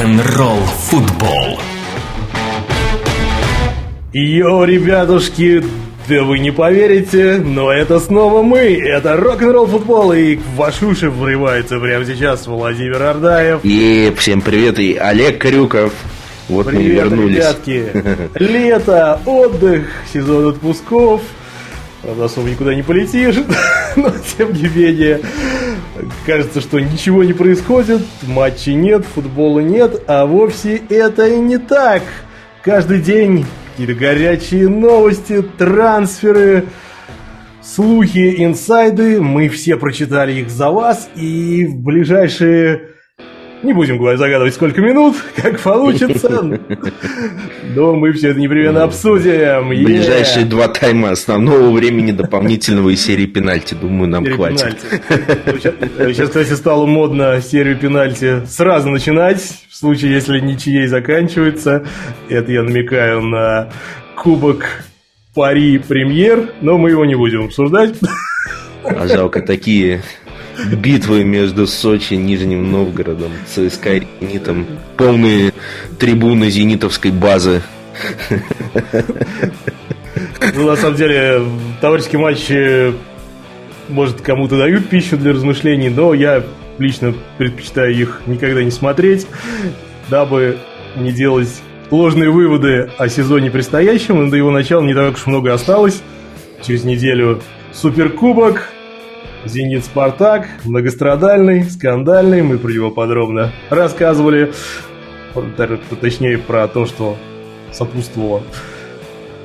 Рок-н-ролл футбол. Йоу, ребятушки, да вы не поверите, но это снова мы. Это рок-н-ролл футбол, и в ваши уши врывается прямо сейчас Владимир Ардаев. И всем привет, и Олег Крюков. Вот Привет, мы и вернулись. ребятки. Лето, отдых, сезон отпусков. Правда, особо никуда не полетишь, но тем не менее. Кажется, что ничего не происходит, матчей нет, футбола нет, а вовсе это и не так. Каждый день какие-то горячие новости, трансферы, слухи, инсайды. Мы все прочитали их за вас, и в ближайшие не будем загадывать, сколько минут, как получится. Но мы все это непременно обсудим. Ближайшие два тайма основного времени дополнительного и серии пенальти, думаю, нам хватит. Сейчас, сейчас, кстати, стало модно серию пенальти сразу начинать, в случае, если ничьей заканчивается. Это я намекаю на кубок Пари Премьер, но мы его не будем обсуждать. А жалко такие битвы между Сочи и Нижним Новгородом, ЦСКА и Зенитом, полные трибуны зенитовской базы. Ну, на самом деле, товарищеские матчи, может, кому-то дают пищу для размышлений, но я лично предпочитаю их никогда не смотреть, дабы не делать ложные выводы о сезоне предстоящем, до его начала не так уж много осталось. Через неделю Суперкубок, Зенит Спартак, многострадальный, скандальный, мы про него подробно рассказывали, точнее про то, что сопутствовало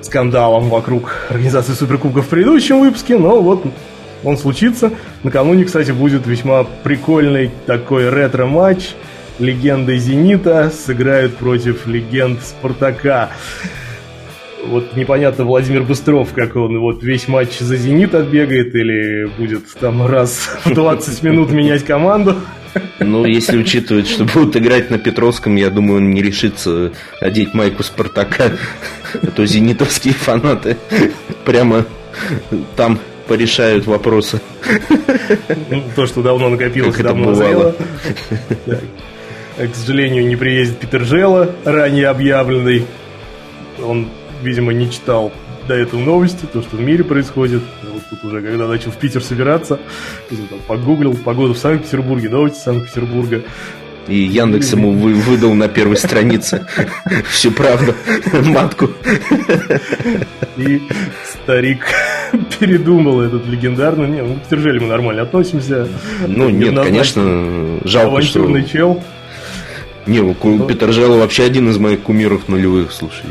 скандалом вокруг организации Суперкубков в предыдущем выпуске, но вот он случится. Накануне, кстати, будет весьма прикольный такой ретро-матч. Легенды Зенита сыграют против легенд Спартака. Вот непонятно, Владимир Быстров, как он вот весь матч за Зенит отбегает или будет там раз в 20 минут менять команду. Ну, если учитывать, что будут играть на Петровском, я думаю, он не решится одеть майку Спартака. А то зенитовские фанаты прямо там порешают вопросы. Ну, То, что давно накопилось, Как давно назрело. К сожалению, не приедет Питер Жела, ранее объявленный. Он, видимо, не читал до этого новости, то, что в мире происходит. Вот тут уже, когда начал в Питер собираться, там погуглил погоду в Санкт-Петербурге, новости Санкт-Петербурга. И Яндекс ему вы- выдал на первой странице всю правду, матку. И старик передумал этот легендарный. Не, ну, к Питер Желе мы нормально относимся. Ну, нет, конечно, жалко, что... Авантюрный чел. Не, Желlo вообще один из моих кумиров нулевых, слушай.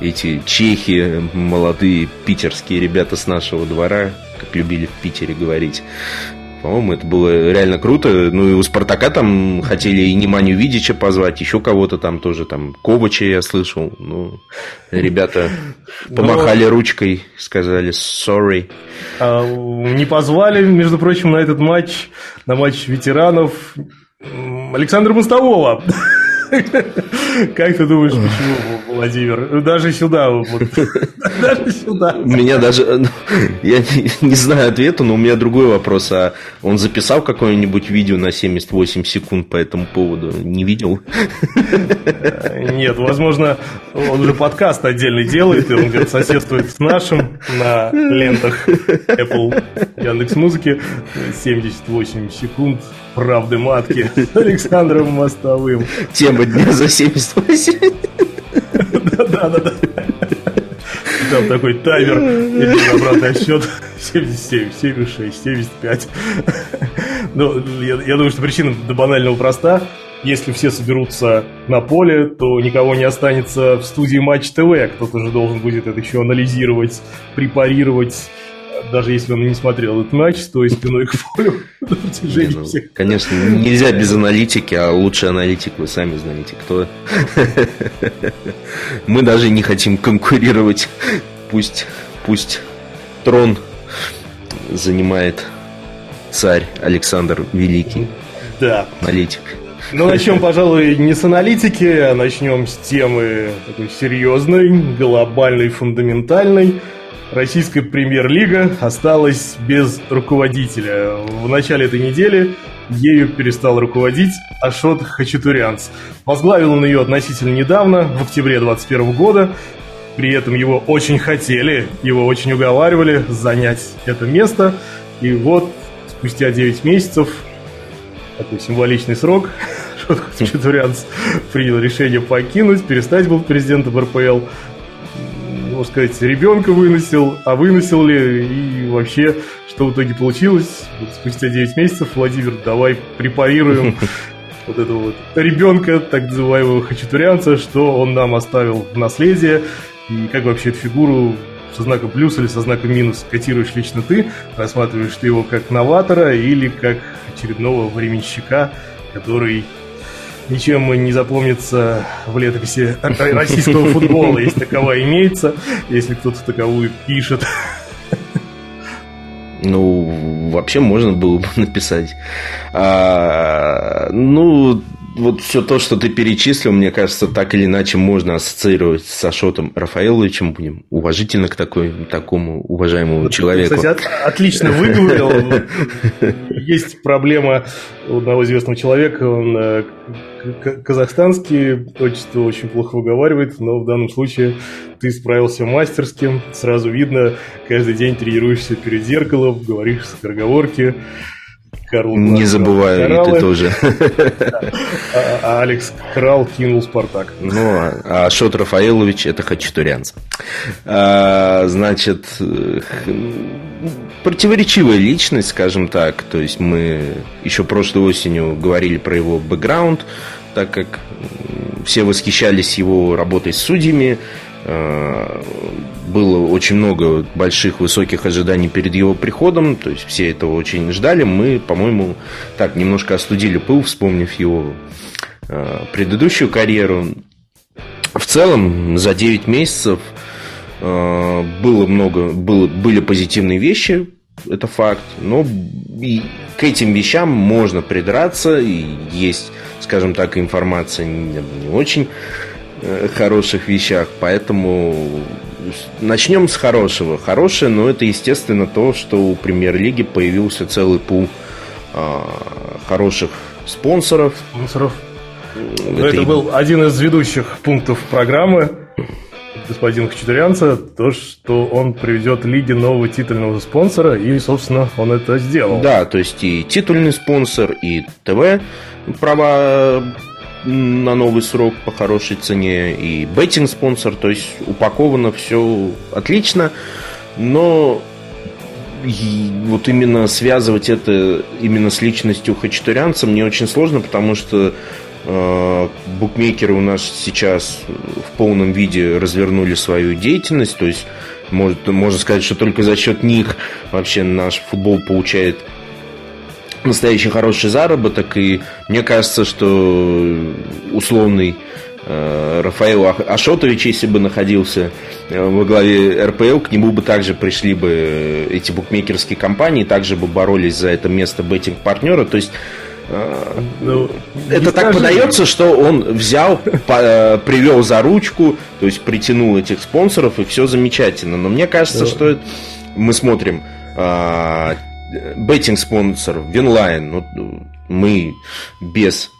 Эти чехи, молодые питерские ребята с нашего двора, как любили в Питере говорить. По-моему, это было реально круто. Ну и у Спартака там хотели и Неманию Видича позвать, еще кого-то там тоже, там Ковача я слышал. Ну, ребята помахали ручкой, сказали sorry. А, Не позвали, между прочим, на этот матч, на матч ветеранов Александра Мостового. Как ты думаешь, почему, Владимир? Даже сюда, вот. даже сюда. У меня даже, ну, я не, не знаю ответа, но у меня другой вопрос. А он записал какое-нибудь видео на 78 секунд по этому поводу? Не видел? Нет, возможно, он уже подкаст отдельный делает, и он где-то соседствует с нашим на лентах Apple Яндекс Музыки. 78 секунд правды матки с Александром Мостовым. Тема дня за 78. Да-да-да. Там такой таймер, и обратный отсчет 77, 76, 75. Ну, я, я думаю, что причина до банального проста. Если все соберутся на поле, то никого не останется в студии Матч ТВ. Кто-то же должен будет это еще анализировать, препарировать. Даже если он не смотрел этот матч, стоя спиной к полю на протяжении Ну, всех Конечно, нельзя без аналитики, а лучший аналитик вы сами знаете кто. Мы даже не хотим конкурировать. Пусть, пусть трон занимает царь Александр Великий, Да. аналитик. Ну, начнем, пожалуй, не с аналитики, а начнем с темы такой серьезной, глобальной, фундаментальной. Российская премьер-лига осталась без руководителя. В начале этой недели ею перестал руководить Ашот Хачатурянц. Возглавил он ее относительно недавно, в октябре 2021 года. При этом его очень хотели, его очень уговаривали занять это место. И вот спустя 9 месяцев, такой символичный срок, Ашот Хачатурянц принял решение покинуть, перестать был президентом РПЛ можно сказать, ребенка выносил, а выносил ли и вообще, что в итоге получилось. Вот спустя 9 месяцев, Владимир, давай препарируем вот этого вот ребенка, так называемого хачатурянца, что он нам оставил в наследие, и как вообще эту фигуру со знаком плюс или со знаком минус котируешь лично ты, рассматриваешь ты его как новатора или как очередного временщика, который ничем не запомнится в летописи российского футбола, если таковая имеется, если кто-то таковую пишет. Ну, вообще можно было бы написать. А, ну, вот все то, что ты перечислил, мне кажется, так или иначе можно ассоциировать с Ашотом Рафаэловичем. Будем уважительно к такой, такому уважаемому вот, человеку. Кстати, от, отлично выговорил. Есть проблема у одного известного человека. Он э, казахстанский, отчество очень плохо выговаривает, но в данном случае ты справился мастерским. Сразу видно, каждый день тренируешься перед зеркалом, говоришь скороговорки. Карл Не забываю, Кораллы. и ты тоже. А, а Алекс Крал кинул Спартак. Ну, а, а Шот Рафаэлович это Хачатурянц. А, значит, противоречивая личность, скажем так. То есть мы еще прошлой осенью говорили про его бэкграунд, так как все восхищались его работой с судьями, было очень много больших, высоких ожиданий перед его приходом, то есть все этого очень ждали. Мы, по-моему, так немножко остудили пыл, вспомнив его э, предыдущую карьеру. В целом, за 9 месяцев э, было много, было, были позитивные вещи, это факт, но и к этим вещам можно придраться, и есть, скажем так, информация не, не очень э, хороших вещах, поэтому начнем с хорошего. Хорошее, но это, естественно, то, что у премьер-лиги появился целый пул а, хороших спонсоров. Спонсоров. Это, это был один из ведущих пунктов программы господина Хачатурянца, то, что он приведет лиге нового титульного спонсора, и, собственно, он это сделал. Да, то есть и титульный спонсор, и ТВ права на новый срок по хорошей цене, и беттинг-спонсор, то есть упаковано все отлично, но и вот именно связывать это именно с личностью хачатурянца мне очень сложно, потому что э, букмекеры у нас сейчас в полном виде развернули свою деятельность, то есть может, можно сказать, что только за счет них вообще наш футбол получает настоящий хороший заработок. И мне кажется, что условный э, Рафаэл Ашотович, если бы находился э, во главе РПЛ, к нему бы также пришли бы э, эти букмекерские компании, также бы боролись за это место беттинг-партнера. То есть ну, это так подается, что он взял, привел за ручку, то есть притянул этих спонсоров, и все замечательно. Но мне кажется, что мы смотрим а, betting -спонсор Винлайн, ну, мы без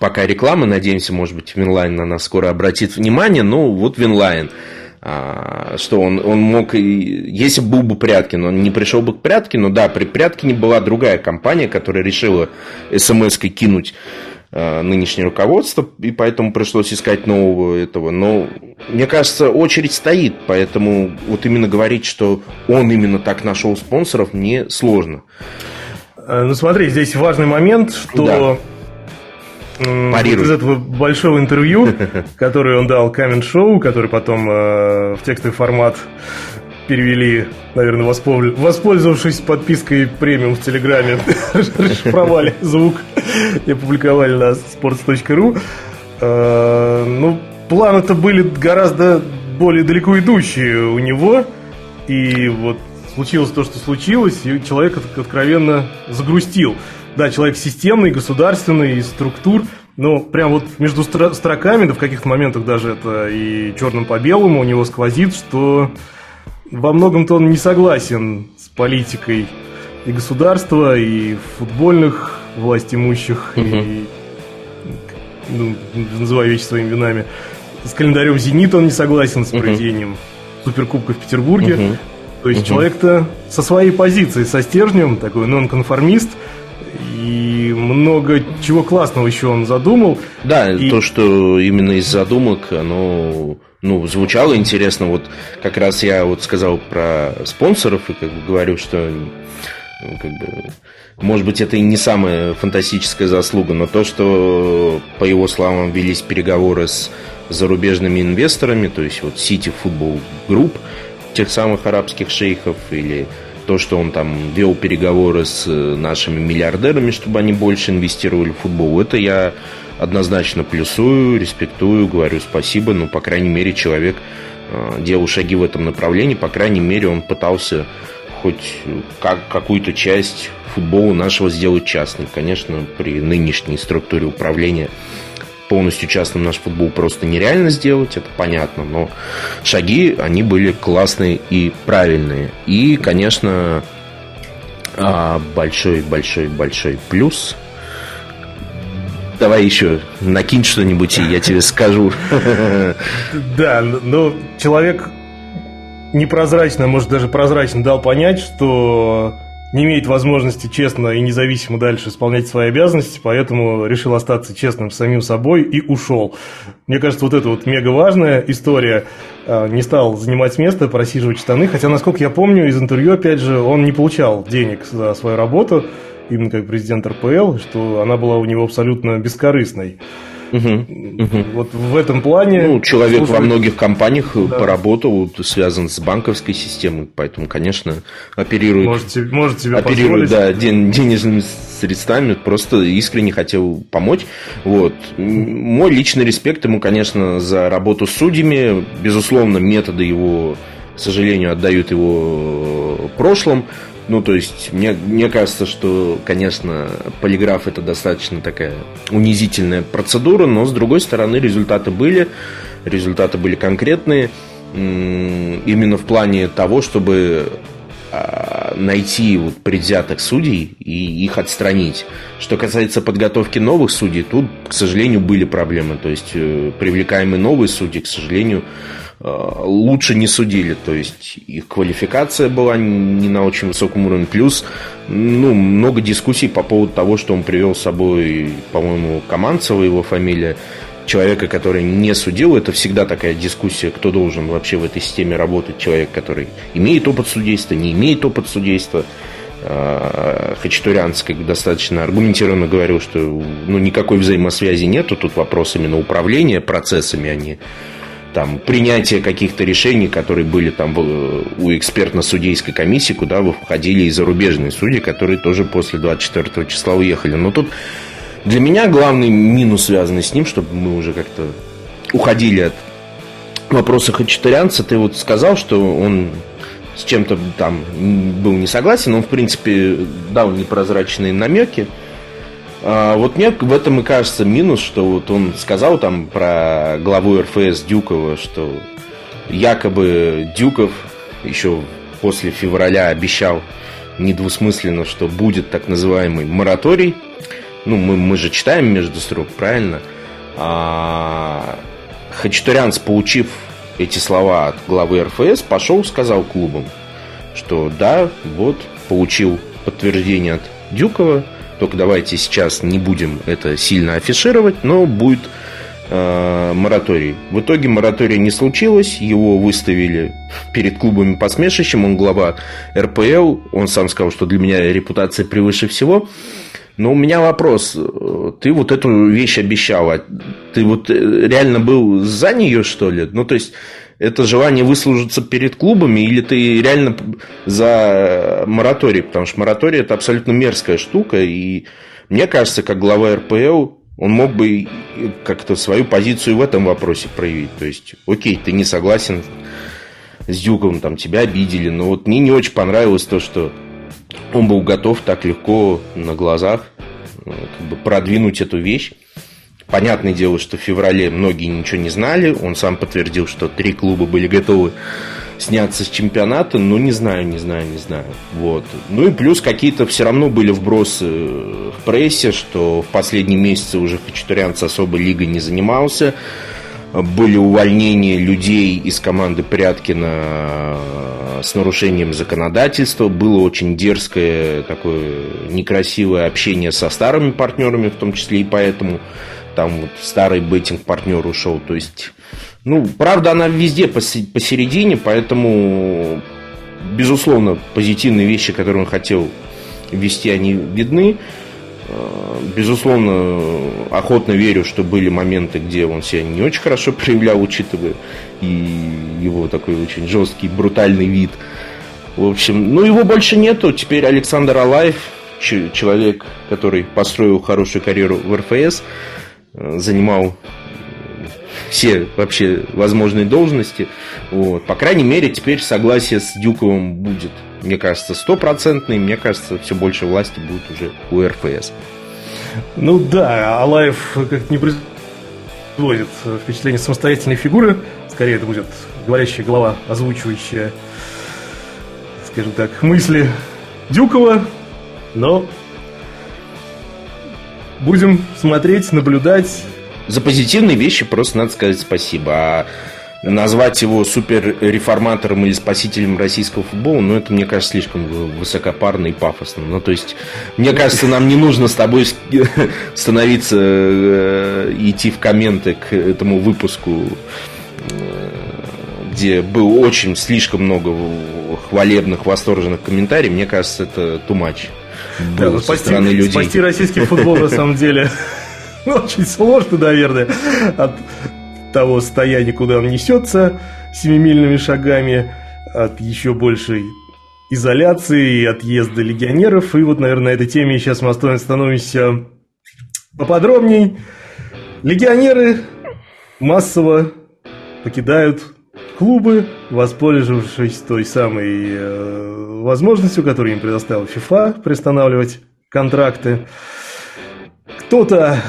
пока рекламы, надеемся, может быть, Винлайн на нас скоро обратит внимание, но вот Винлайн, а, что он, он мог, если бы был бы Пряткин, он не пришел бы к Пряткину, да, при Пряткине была другая компания, которая решила смс-кой кинуть нынешнее руководство, и поэтому пришлось искать нового этого. Но мне кажется, очередь стоит, поэтому вот именно говорить, что он именно так нашел спонсоров, мне сложно. Э, ну смотри, здесь важный момент, что да. Вот из этого большого интервью, которое он дал Камен Шоу, который потом э, в текстовый формат перевели, наверное, воспользовавшись подпиской премиум в Телеграме, расшифровали звук и опубликовали на sports.ru. Э, ну, планы-то были гораздо более далеко идущие у него. И вот случилось то, что случилось, и человек откровенно загрустил. Да, человек системный, государственный, из структур, но прям вот между строками, да в каких-то моментах даже это и черным по белому у него сквозит, что во многом-то он не согласен с политикой и государства, и футбольных власть имущих угу. и ну, называю вещи своими винами. С календарем «Зенит» он не согласен с проведением угу. Суперкубка в Петербурге. Угу. То есть угу. человек-то со своей позиции, со стержнем, такой нонконформист, и много чего классного еще он задумал. Да, и... то, что именно из задумок, оно ну, звучало интересно. Вот как раз я вот сказал про спонсоров и как бы говорю, что ну, как бы, может быть, это и не самая фантастическая заслуга, но то, что, по его словам, велись переговоры с зарубежными инвесторами, то есть вот City Football Group, тех самых арабских шейхов, или то, что он там вел переговоры с нашими миллиардерами, чтобы они больше инвестировали в футбол, это я однозначно плюсую, респектую, говорю спасибо, ну, по крайней мере, человек э, делал шаги в этом направлении, по крайней мере, он пытался хоть как, какую-то часть футбола нашего сделать частным. Конечно, при нынешней структуре управления полностью частным наш футбол просто нереально сделать, это понятно, но шаги, они были классные и правильные. И, конечно, большой-большой-большой а, плюс Давай еще накинь что-нибудь, и я тебе скажу. Да, но человек непрозрачно, может даже прозрачно дал понять, что не имеет возможности честно и независимо дальше исполнять свои обязанности, поэтому решил остаться честным с самим собой и ушел. Мне кажется, вот это вот мега важная история. А, не стал занимать место, просиживать штаны, хотя, насколько я помню, из интервью, опять же, он не получал денег за свою работу, именно как президент РПЛ, что она была у него абсолютно бескорыстной. Угу, угу. Вот в этом плане... Ну, человек слушать... во многих компаниях да. поработал, связан с банковской системой, поэтому, конечно, оперирует... Может, может себе оперирует, да, ден, денежными средствами, просто искренне хотел помочь. Вот. Мой личный респект ему, конечно, за работу с судьями. Безусловно, методы его, к сожалению, отдают его прошлым. Ну, то есть, мне, мне кажется, что, конечно, полиграф это достаточно такая унизительная процедура, но, с другой стороны, результаты были, результаты были конкретные, именно в плане того, чтобы а, найти вот предвзятых судей и их отстранить. Что касается подготовки новых судей, тут, к сожалению, были проблемы. То есть, э, привлекаемые новые судьи, к сожалению, лучше не судили. То есть их квалификация была не на очень высоком уровне. Плюс ну, много дискуссий по поводу того, что он привел с собой, по-моему, Каманцева его фамилия, человека, который не судил. Это всегда такая дискуссия, кто должен вообще в этой системе работать. Человек, который имеет опыт судейства, не имеет опыт судейства. Э, Хачатурянский достаточно аргументированно говорил, что ну, никакой взаимосвязи нету. Тут вопрос именно управления процессами, а не там, принятие каких-то решений, которые были там у экспертно-судейской комиссии, куда входили и зарубежные судьи, которые тоже после 24 числа уехали. Но тут для меня главный минус, связанный с ним, чтобы мы уже как-то уходили от вопроса хачатурянца, ты вот сказал, что он с чем-то там был не согласен, он, в принципе, дал непрозрачные намеки, а, вот мне в этом и кажется минус, что вот он сказал там про главу РФС Дюкова, что якобы Дюков еще после февраля обещал недвусмысленно, что будет так называемый мораторий. Ну, мы, мы же читаем между строк, правильно? А, Хачатурянц, получив эти слова от главы РФС, пошел, сказал клубам, что да, вот, получил подтверждение от Дюкова, только давайте сейчас не будем это сильно афишировать, но будет э, мораторий. В итоге моратория не случилось, его выставили перед клубами посмешищем, он глава РПЛ, он сам сказал, что для меня репутация превыше всего. Но у меня вопрос, ты вот эту вещь обещала, ты вот э, реально был за нее, что ли? Ну, то есть, это желание выслужиться перед клубами, или ты реально за мораторий, потому что мораторий это абсолютно мерзкая штука, и мне кажется, как глава РПЛ, он мог бы как-то свою позицию в этом вопросе проявить. То есть, окей, ты не согласен с Дюковым, там тебя обидели, но вот мне не очень понравилось то, что он был готов так легко на глазах э, как бы продвинуть эту вещь. Понятное дело, что в феврале многие ничего не знали. Он сам подтвердил, что три клуба были готовы сняться с чемпионата, ну, не знаю, не знаю, не знаю. Вот. Ну и плюс какие-то все равно были вбросы в прессе, что в последние месяцы уже Хачатурянц особо лигой не занимался. Были увольнения людей из команды Пряткина с нарушением законодательства. Было очень дерзкое, такое некрасивое общение со старыми партнерами, в том числе и поэтому там вот старый беттинг-партнер ушел. То есть, ну, правда, она везде посередине, поэтому, безусловно, позитивные вещи, которые он хотел ввести, они видны. Э, безусловно, охотно верю, что были моменты, где он себя не очень хорошо проявлял, учитывая и его такой очень жесткий, брутальный вид. В общем, ну его больше нету. Теперь Александр Алаев, человек, который построил хорошую карьеру в РФС, занимал все вообще возможные должности. Вот. По крайней мере, теперь согласие с Дюковым будет, мне кажется, стопроцентный. Мне кажется, все больше власти будет уже у РФС. Ну да, Алаев как-то не производит впечатление самостоятельной фигуры. Скорее, это будет говорящая голова, озвучивающая, скажем так, мысли Дюкова. Но Будем смотреть, наблюдать. За позитивные вещи просто надо сказать спасибо. А назвать его супер реформатором или спасителем российского футбола, ну, это, мне кажется, слишком высокопарно и пафосно. Ну, то есть, мне кажется, нам не нужно с тобой становиться, э, идти в комменты к этому выпуску, э, где было очень слишком много хвалебных, восторженных комментариев. Мне кажется, это too much да, ну, спасти, людей. спасти российский футбол на самом деле очень сложно, наверное, от того состояния, куда он несется семимильными шагами, от еще большей изоляции и отъезда легионеров. И вот, наверное, на этой теме сейчас мы становимся поподробней. Легионеры массово покидают клубы, воспользовавшись той самой э, возможностью, которую им предоставил FIFA, приостанавливать контракты. Кто-то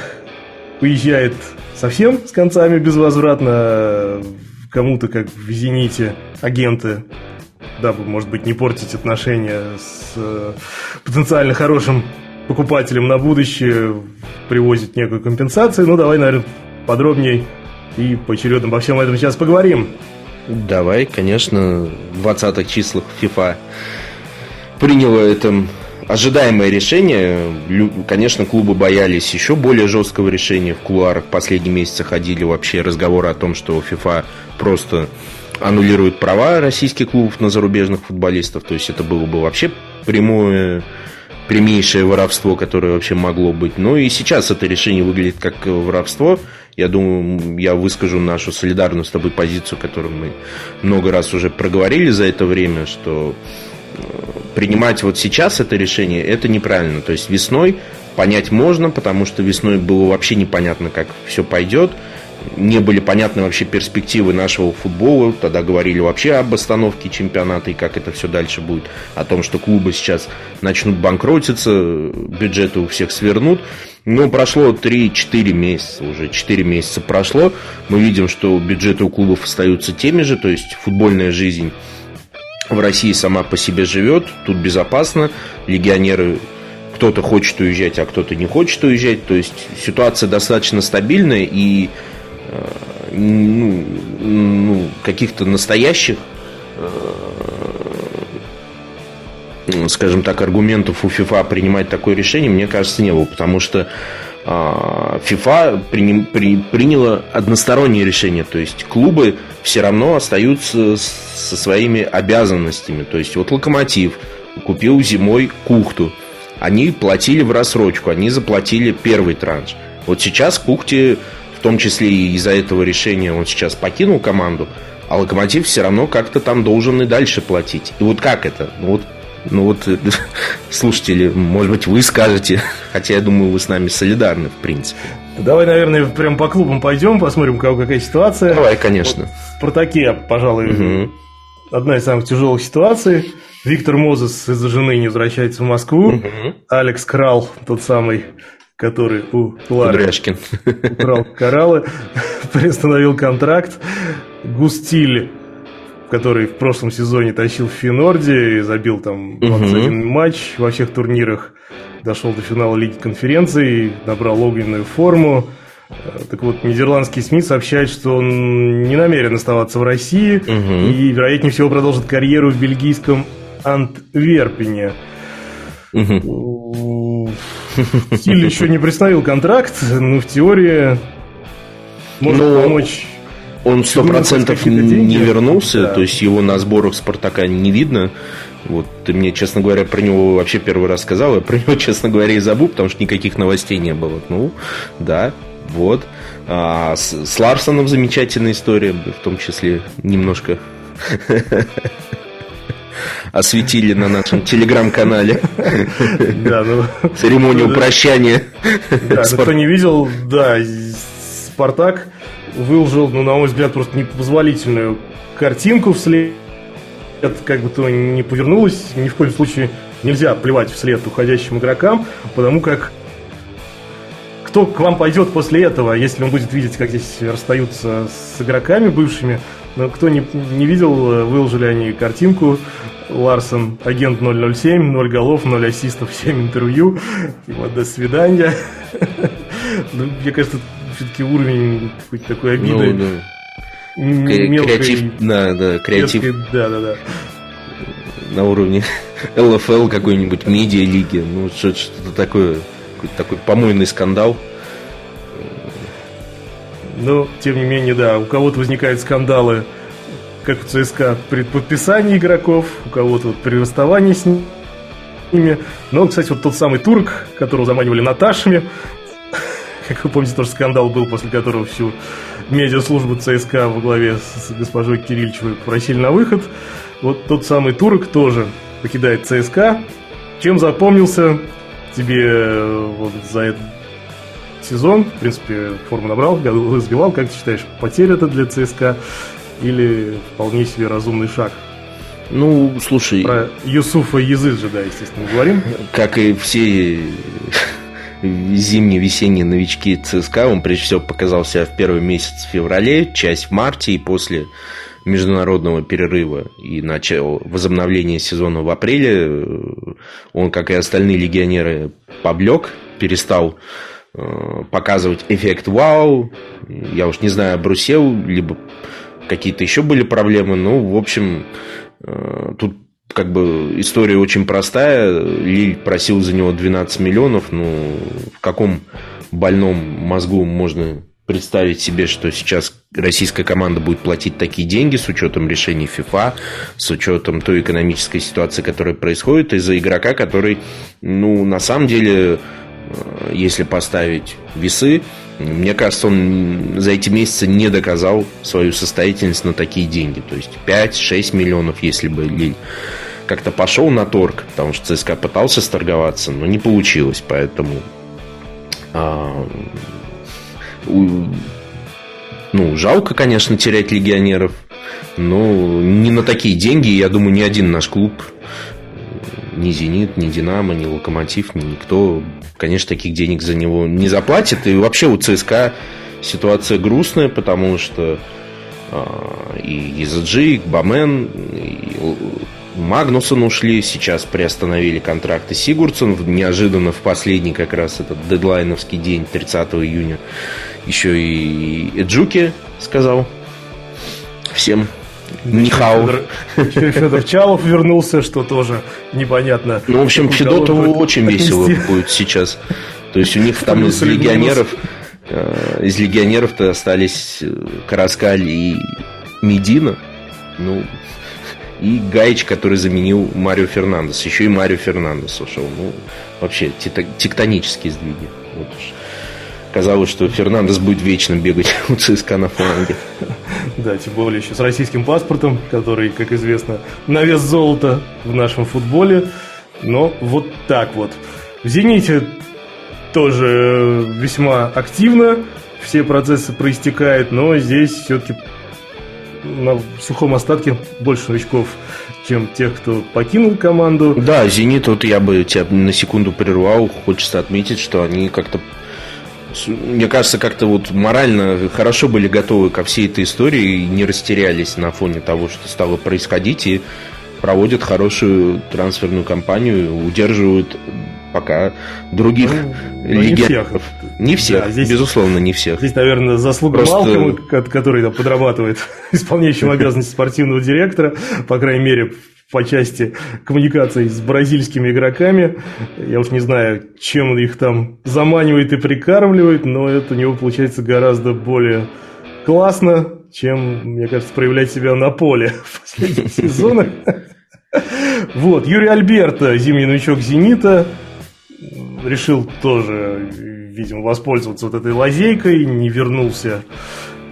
уезжает совсем с концами безвозвратно, кому-то, как в «Зените», агенты, дабы, может быть, не портить отношения с э, потенциально хорошим покупателем на будущее, привозят некую компенсацию. Ну, давай, наверное, подробнее и поочередно обо всем этом сейчас поговорим. Давай, конечно, в 20-х числах FIFA приняло это ожидаемое решение. Конечно, клубы боялись еще более жесткого решения. В кулуарах последние месяцы ходили вообще разговоры о том, что FIFA просто аннулирует права российских клубов на зарубежных футболистов. То есть это было бы вообще прямое прямейшее воровство, которое вообще могло быть. Ну и сейчас это решение выглядит как воровство. Я думаю, я выскажу нашу солидарную с тобой позицию, которую мы много раз уже проговорили за это время, что э, принимать вот сейчас это решение, это неправильно. То есть весной понять можно, потому что весной было вообще непонятно, как все пойдет. Не были понятны вообще перспективы нашего футбола. Тогда говорили вообще об остановке чемпионата и как это все дальше будет. О том, что клубы сейчас начнут банкротиться, бюджеты у всех свернут. Ну, прошло 3-4 месяца, уже 4 месяца прошло. Мы видим, что бюджеты у клубов остаются теми же, то есть футбольная жизнь в России сама по себе живет, тут безопасно, легионеры кто-то хочет уезжать, а кто-то не хочет уезжать, то есть ситуация достаточно стабильная и ну, ну, каких-то настоящих э, скажем так, аргументов у ФИФА принимать такое решение, мне кажется, не было, потому что ФИФА при, при, приняла одностороннее решение, то есть клубы все равно остаются со своими обязанностями. То есть вот Локомотив купил зимой Кухту, они платили в рассрочку, они заплатили первый транш. Вот сейчас Кухте, в том числе и из-за этого решения, он сейчас покинул команду, а Локомотив все равно как-то там должен и дальше платить. И вот как это? Ну вот ну вот, слушатели, может быть, вы скажете, хотя я думаю, вы с нами солидарны, в принципе. Давай, наверное, прям по клубам пойдем, посмотрим, у кого какая ситуация. Давай, конечно. Вот в Спартаке, пожалуй, угу. одна из самых тяжелых ситуаций. Виктор Мозес из-за жены не возвращается в Москву. Угу. Алекс Крал, тот самый, который у Лары украл кораллы, приостановил контракт. Густиль который в прошлом сезоне тащил в Финорде и забил там 21 угу. матч во всех турнирах, дошел до финала Лиги конференций, набрал огненную форму. Э, так вот, нидерландские СМИ сообщают, что он не намерен оставаться в России угу. и, вероятнее всего, продолжит карьеру в бельгийском Антверпене. Угу. Стиль еще не пристановил контракт, но в теории может но... помочь он сто процентов не вернулся, да. то есть его на сборах Спартака не видно. Вот ты мне, честно говоря, про него вообще первый раз сказал, я про него, честно говоря, и забыл, потому что никаких новостей не было. Ну, да, вот. А, с, с Ларсоном замечательная история, в том числе немножко осветили на нашем телеграм-канале. Да, ну... Церемонию прощания. Да, кто не видел, да, Спартак выложил, ну, на мой взгляд, просто непозволительную картинку вслед, как бы то ни повернулось, ни в коем случае нельзя плевать вслед уходящим игрокам, потому как кто к вам пойдет после этого, если он будет видеть, как здесь расстаются с игроками бывшими. Но кто не, не видел, выложили они картинку. Ларсон, агент 007, 0 голов, 0 ассистов, 7 интервью. Типа, до свидания. Ну, мне кажется, все-таки уровень какой-то такой обиды. Ну, да. Мелкой, Креатив, да, да, креатив. Да, да, да. На уровне ЛФЛ какой-нибудь медиа-лиги. Ну, что-то такое, какой-то такой помойный скандал. Но, тем не менее, да, у кого-то возникают скандалы, как у ЦСКА, при подписании игроков, у кого-то вот при расставании с ними. Но, кстати, вот тот самый турк, которого заманивали Наташами, как вы помните, тоже скандал был, после которого всю медиаслужбу ЦСКА во главе с госпожой Кирильчевой просили на выход. Вот тот самый турок тоже покидает ЦСКА. Чем запомнился тебе э, вот за этот сезон? В принципе, форму набрал, голы сбивал. Как ты считаешь, потеря это для ЦСКА или вполне себе разумный шаг? Ну, слушай... Про Юсуфа Языджа, да, естественно, говорим. Как и все зимние-весенние новички ЦСКА. Он, прежде всего, показал себя в первый месяц в феврале, часть в марте и после международного перерыва и начал возобновление сезона в апреле, он, как и остальные легионеры, поблек, перестал э, показывать эффект вау. Я уж не знаю, брусел, либо какие-то еще были проблемы. Ну, в общем, э, тут как бы история очень простая. Лиль просил за него 12 миллионов. Ну, в каком больном мозгу можно представить себе, что сейчас российская команда будет платить такие деньги с учетом решений ФИФА, с учетом той экономической ситуации, которая происходит, из-за игрока, который, ну, на самом деле, э, если поставить весы, мне кажется, он за эти месяцы не доказал свою состоятельность на такие деньги. То есть 5-6 миллионов, если бы Лиль как-то пошел на торг, потому что ЦСКА пытался сторговаться, но не получилось, поэтому а, у, ну, жалко, конечно, терять легионеров, но не на такие деньги, я думаю, ни один наш клуб, ни «Зенит», ни «Динамо», ни «Локомотив», ни никто, конечно, таких денег за него не заплатит. И вообще у ЦСКА ситуация грустная, потому что а, и ESG, и Бамен, и Магнусон ушли, сейчас приостановили контракты Сигурдсон, неожиданно в последний как раз этот дедлайновский день, 30 июня, еще и Эджуки сказал всем Нихау. Федор, Федор Чалов вернулся, что тоже непонятно. Ну, в общем, Федотову очень весело будет сейчас. То есть у них там из легионеров э, из легионеров-то остались э, Караскаль и Медина. Ну, и Гайч, который заменил Марио Фернандес. Еще и Марио Фернандес ушел. Ну, вообще, тектонические сдвиги. Вот уж. Казалось, что Фернандес будет вечно бегать у ЦСКА на фланге. Да, тем более еще с российским паспортом, который, как известно, на вес золота в нашем футболе. Но вот так вот. В «Зените» тоже весьма активно все процессы проистекают, но здесь все-таки на сухом остатке больше новичков, чем тех, кто покинул команду. Да, «Зенит», вот я бы тебя на секунду прервал, хочется отметить, что они как-то мне кажется, как-то вот морально хорошо были готовы ко всей этой истории и не растерялись на фоне того, что стало происходить, и проводят хорошую трансферную кампанию, удерживают пока других ну, легионеров. Не всех, не всех да, здесь, безусловно, не всех. Здесь, наверное, заслуга Просто... Малкома, который там, подрабатывает исполняющим обязанности спортивного директора, по крайней мере, по части коммуникации с бразильскими игроками. Я уж не знаю, чем он их там заманивает и прикармливает, но это у него получается гораздо более классно, чем, мне кажется, проявлять себя на поле в последних сезонах. Вот, Юрий Альберто, зимний новичок «Зенита», решил тоже, видимо, воспользоваться вот этой лазейкой, не вернулся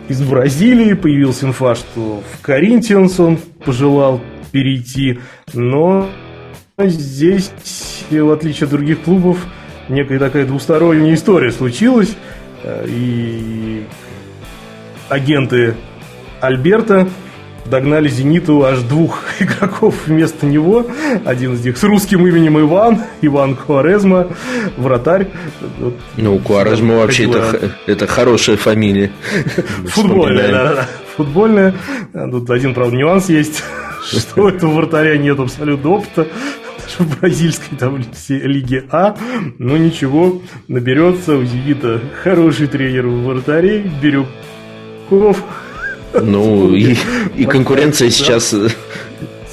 из Бразилии, появился инфа, что в Коринтианс он пожелал перейти, но здесь, в отличие от других клубов, некая такая двусторонняя история случилась, э, и агенты Альберта догнали «Зениту» аж двух игроков вместо него. Один из них с русским именем Иван, Иван Куарезма, вратарь. Вот, ну, Куарезма вообще это, это хорошая фамилия. Футбольная, да, да, футбольная. Тут один, правда, нюанс есть, что у этого вратаря нет абсолютно опыта в бразильской там лиге А, но ничего, наберется у Зенита хороший тренер в вратарей, Бирюков, ну, и, и конкуренция сейчас,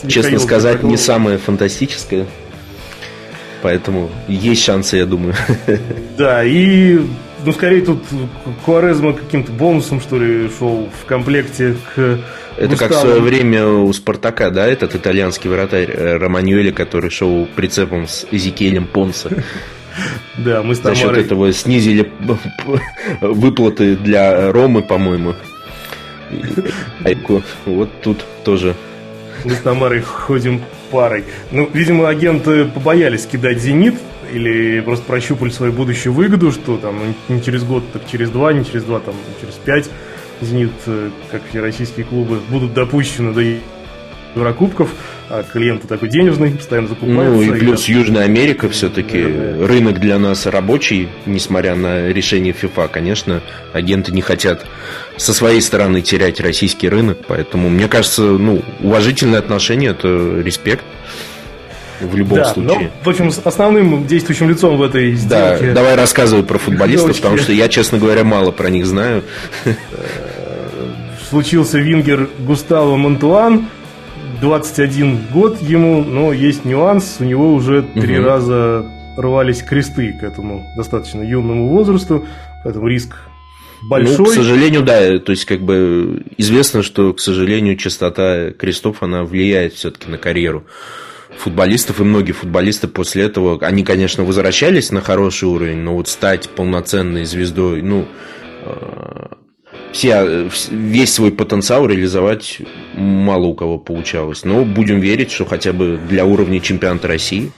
честно сказать, не самая фантастическая. Поэтому есть шансы, я думаю. Да, и ну, скорее тут Куарезма каким-то бонусом, что ли, шел в комплекте к это как в свое время у Спартака, да, этот итальянский вратарь э, Романьюэли, который шел прицепом с Эзекиелем Понса. Да, мы с. За счет этого снизили выплаты для Ромы, по-моему. Вот тут тоже. Мы с Тамарой ходим парой. Ну, видимо, агенты побоялись кидать «Зенит», или просто прощупали свою будущую выгоду, что там ну, не через год, так через два, не через два, там через пять «Зенит», э, как все российские клубы, будут допущены до Еврокубков, а клиенты такой денежный, постоянно закупаются. Ну и плюс и, Южная Америка все-таки да, рынок для нас рабочий, несмотря на решение ФИФА. Конечно, агенты не хотят со своей стороны терять российский рынок, поэтому, мне кажется, ну, уважительное отношение – это респект в любом да, случае. Ну, в общем, основным действующим лицом в этой сделке... Да, давай рассказывай про футболистов, девочки. потому что я, честно говоря, мало про них знаю. Случился вингер Густаво Монтуан, 21 год ему, но есть нюанс, у него уже три угу. раза рвались кресты к этому достаточно юному возрасту, поэтому риск большой. Ну, к сожалению, да, то есть как бы известно, что, к сожалению, частота крестов, она влияет все-таки на карьеру футболистов, и многие футболисты после этого, они, конечно, возвращались на хороший уровень, но вот стать полноценной звездой, ну, э, все, весь свой потенциал реализовать мало у кого получалось. Но будем верить, что хотя бы для уровня чемпионата России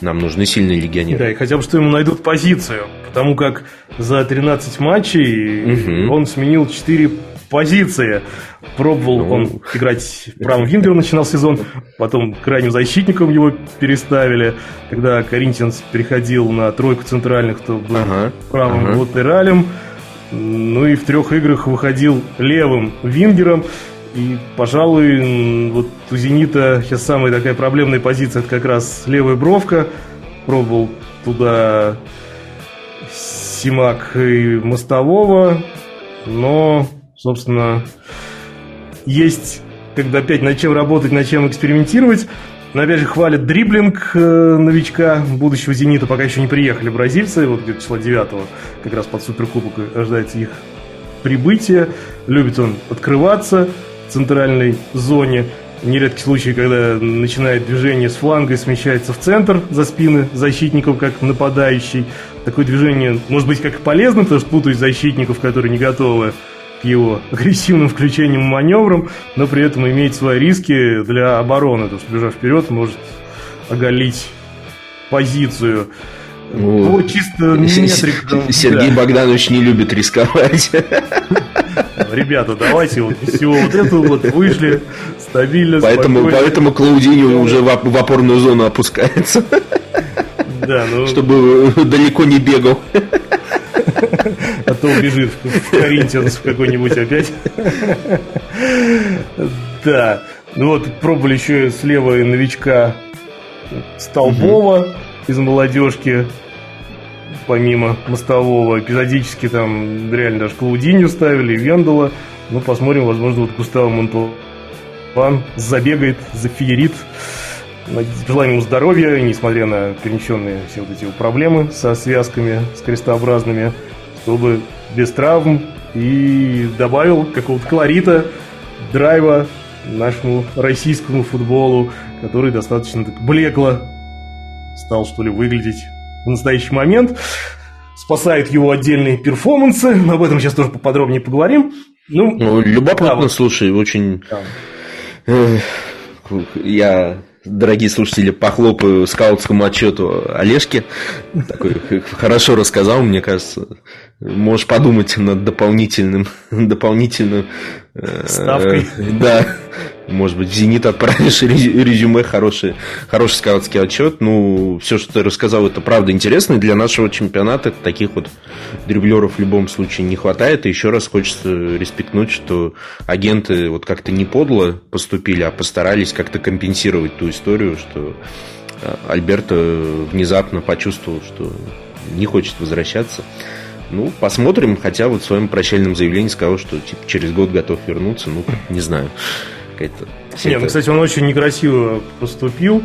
нам нужны сильные легионеры. Да, и хотя бы что ему найдут позицию. Потому как за 13 матчей угу. он сменил 4 позиции. Пробовал ну... он играть правым вингером, начинал сезон, потом крайним защитником его переставили. Когда Коринтианс переходил на тройку центральных, то был ага, правым ага. латералем. Ну и в трех играх выходил левым вингером. И, пожалуй, вот у «Зенита» сейчас самая такая проблемная позиция, это как раз левая бровка. Пробовал туда Симак и Мостового, но, собственно, есть когда опять над чем работать, над чем экспериментировать. Но опять же хвалят дриблинг э, новичка будущего «Зенита». Пока еще не приехали бразильцы. Вот где-то числа 9 как раз под Суперкубок ожидается их прибытие. Любит он открываться в центральной зоне. Нередки случаи, когда начинает движение с фланга и смещается в центр за спины защитников, как нападающий. Такое движение может быть как полезно, потому что путают защитников, которые не готовы к его агрессивным включением и маневрам, но при этом имеет свои риски для обороны, потому что бежав вперед может оголить позицию. Ну, По чисто метрикам. Сергей да. Богданович не любит рисковать. Ребята, давайте вот всего вот это вот вышли стабильно. Поэтому, спокойно. поэтому Клаудини уже в, в опорную зону опускается. Да, ну... Чтобы далеко не бегал. А то убежит в Коринтианс какой-нибудь опять. Да. Ну вот, пробовали еще слева новичка Столбова из молодежки помимо мостового. Эпизодически там реально даже Клаудинью ставили, Вендела. Ну, посмотрим, возможно, вот Густаво Монтуан забегает, зафеерит. Желаем ему здоровья, несмотря на перенесенные все вот эти проблемы со связками, с крестообразными, чтобы без травм и добавил какого-то колорита, драйва нашему российскому футболу, который достаточно так блекло стал, что ли, выглядеть в настоящий момент. Спасают его отдельные перформансы, но об этом сейчас тоже поподробнее поговорим. Ну, ну любопытно, да, слушай, очень... Да. Э, я дорогие слушатели, похлопаю скаутскому отчету Олежки. Такой хорошо рассказал, мне кажется. Можешь подумать над дополнительным, дополнительным э, ставкой. Да. Может быть, в «Зенит» отправишь резюме, хороший, хороший скаутский отчет. Ну, все, что ты рассказал, это правда интересно. И для нашего чемпионата таких вот дриблеров в любом случае не хватает. И еще раз хочется респектнуть, что агенты вот как-то не подло поступили, а постарались как-то компенсировать ту историю, что э, Альберто внезапно почувствовал, что не хочет возвращаться. Ну, посмотрим, хотя вот в своем прощальном заявлении сказал, что типа, через год готов вернуться, ну, не знаю. Какая-то... Нет, ну, кстати, он очень некрасиво поступил,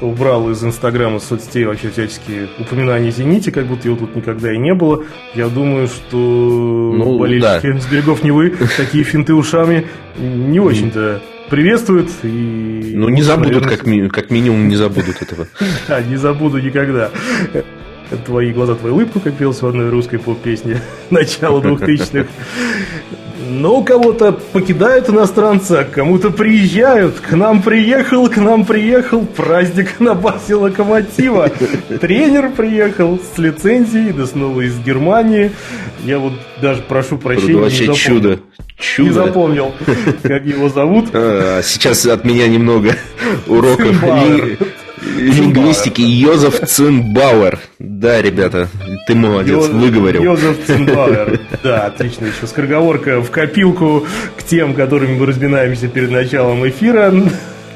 убрал из Инстаграма, соцсетей вообще всяческие упоминания «Зените», как будто его тут никогда и не было. Я думаю, что ну, болельщики да. с берегов Невы такие финты ушами не очень-то приветствуют. И, ну, не забудут, наверное... как, ми- как минимум, не забудут этого. Да, не забуду никогда твои глаза, твою улыбку, как пелось в одной русской поп-песне начала двухтысячных. Но у кого-то покидают иностранца, кому-то приезжают. К нам приехал, к нам приехал праздник на базе Локомотива. Тренер приехал с лицензией, да снова из Германии. Я вот даже прошу прощения. Это вообще чудо. Чудо. Не запомнил, как его зовут. А, сейчас от меня немного уроков лингвистики Йозеф Цинбауэр. Да, ребята, ты молодец, Йозеф, выговорил. Йозеф Цинбауэр. Да, отлично. Еще скороговорка в копилку к тем, которыми мы разминаемся перед началом эфира.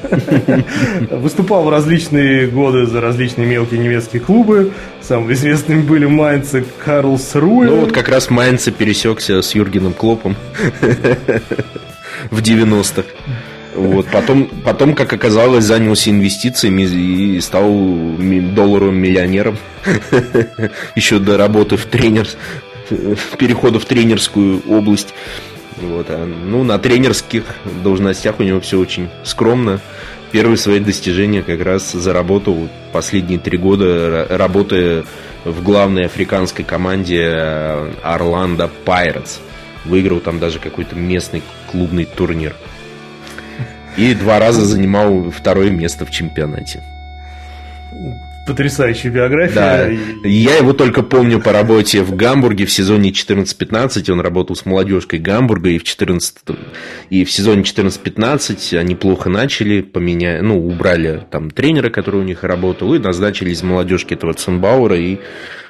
Выступал в различные годы за различные мелкие немецкие клубы. Самыми известными были Майнцы Карлсруэ. Ну вот как раз Майнцы пересекся с Юргеном Клопом в 90-х. Вот, потом, потом, как оказалось, занялся инвестициями и стал долларовым миллионером. Еще до работы в тренер, перехода в тренерскую область. Вот, а, ну, на тренерских должностях у него все очень скромно. Первые свои достижения как раз заработал последние три года, работая в главной африканской команде Орландо Pirates. Выиграл там даже какой-то местный клубный турнир. И два раза занимал второе место в чемпионате. Потрясающая биография. Да. Я его только помню по работе в Гамбурге в сезоне 14-15. Он работал с молодежкой Гамбурга и в 14 и в сезоне 14-15 они плохо начали, поменяли, ну, убрали там тренера, который у них работал, и назначили из молодежки этого Цунбаура, и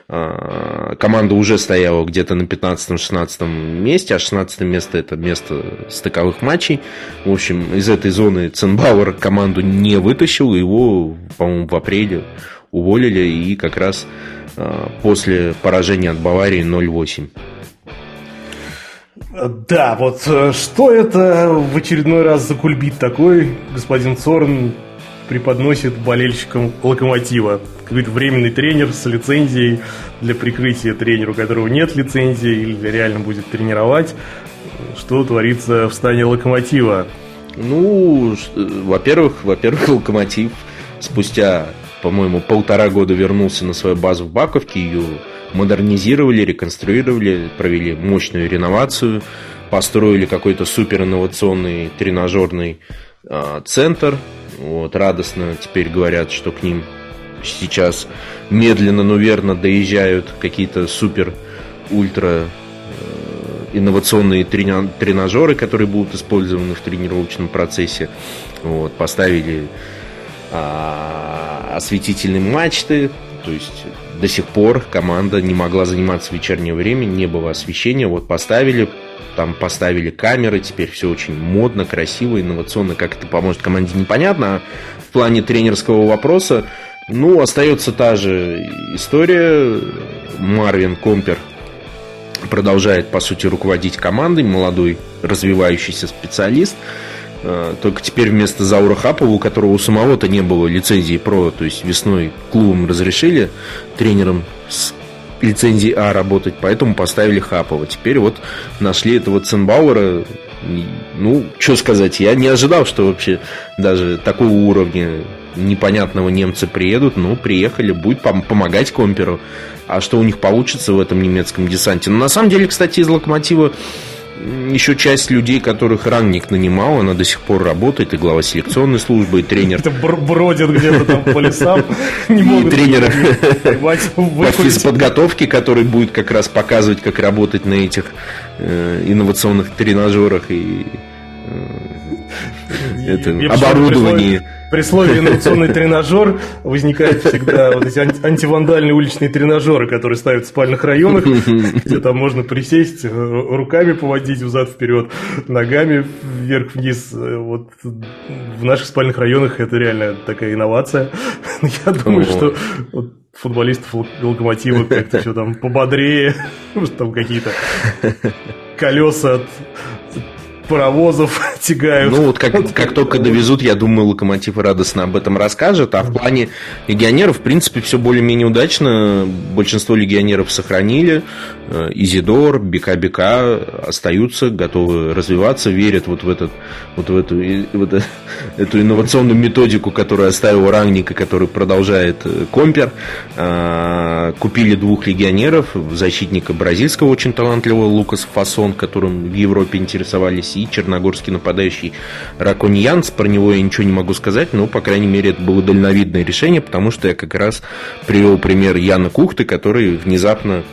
команда уже стояла где-то на 15-16 месте, а 16 место это место стыковых матчей. В общем, из этой зоны Ценбауэр команду не вытащил, его, по-моему, в апреле уволили, и как раз а, после поражения от Баварии 0-8. Да, вот э, что это в очередной раз за кульбит такой, господин Цорн преподносит болельщикам локомотива. Какой-то временный тренер с лицензией для прикрытия тренеру, у которого нет лицензии или реально будет тренировать. Что творится в стане локомотива? Ну, во-первых, во-первых, локомотив спустя, по-моему, полтора года вернулся на свою базу в Баковке, ее модернизировали, реконструировали, провели мощную реновацию, построили какой-то супер инновационный тренажерный э, центр, вот, радостно теперь говорят, что к ним сейчас медленно, но верно доезжают какие-то супер ультра э, инновационные тренажеры, которые будут использованы в тренировочном процессе. Вот, поставили а, осветительные мачты, То есть до сих пор команда не могла заниматься в вечернее время, не было освещения. Вот поставили, там поставили камеры, теперь все очень модно, красиво, инновационно. Как это поможет команде, непонятно. А в плане тренерского вопроса, ну, остается та же история. Марвин Компер продолжает, по сути, руководить командой, молодой развивающийся специалист. А, только теперь вместо Заура Хапова, у которого у самого-то не было лицензии ПРО, то есть весной клубом разрешили тренером с лицензией А работать, поэтому поставили Хапова. Теперь вот нашли этого Ценбауэра. Ну, что сказать, я не ожидал, что вообще даже такого уровня непонятного немцы приедут. Ну, приехали, будет пом- помогать Комперу. А что у них получится в этом немецком десанте? Ну, на самом деле, кстати, из Локомотива еще часть людей, которых Рангник нанимал, она до сих пор работает, и глава селекционной службы, и тренер. Это бродят где-то там по лесам, не могут тренер по физподготовке, который будет как раз показывать, как работать на этих э, инновационных тренажерах и э, это, оборудовании при слове инновационный тренажер возникает всегда вот эти антивандальные уличные тренажеры, которые ставят в спальных районах, где там можно присесть, э, руками поводить взад-вперед, ногами вверх-вниз. Вот в наших спальных районах это реально такая инновация. Я думаю, что футболистов локомотива как-то что там пободрее, может там какие-то колеса от паровозов тягают. Ну вот как, как только довезут, я думаю, Локомотив радостно об этом расскажет. А в плане легионеров, в принципе, все более-менее удачно. Большинство легионеров сохранили. Э, Изидор, Бека остаются, готовы развиваться, верят вот в, этот, вот в эту, вот эту инновационную методику, которую оставил Рангник и который продолжает э, Компер. Купили двух легионеров, защитника бразильского очень талантливого Лукас Фасон, которым в Европе интересовались и черногорский нападающий Раконьянс. Про него я ничего не могу сказать, но, по крайней мере, это было дальновидное решение, потому что я как раз привел пример Яна Кухты, который внезапно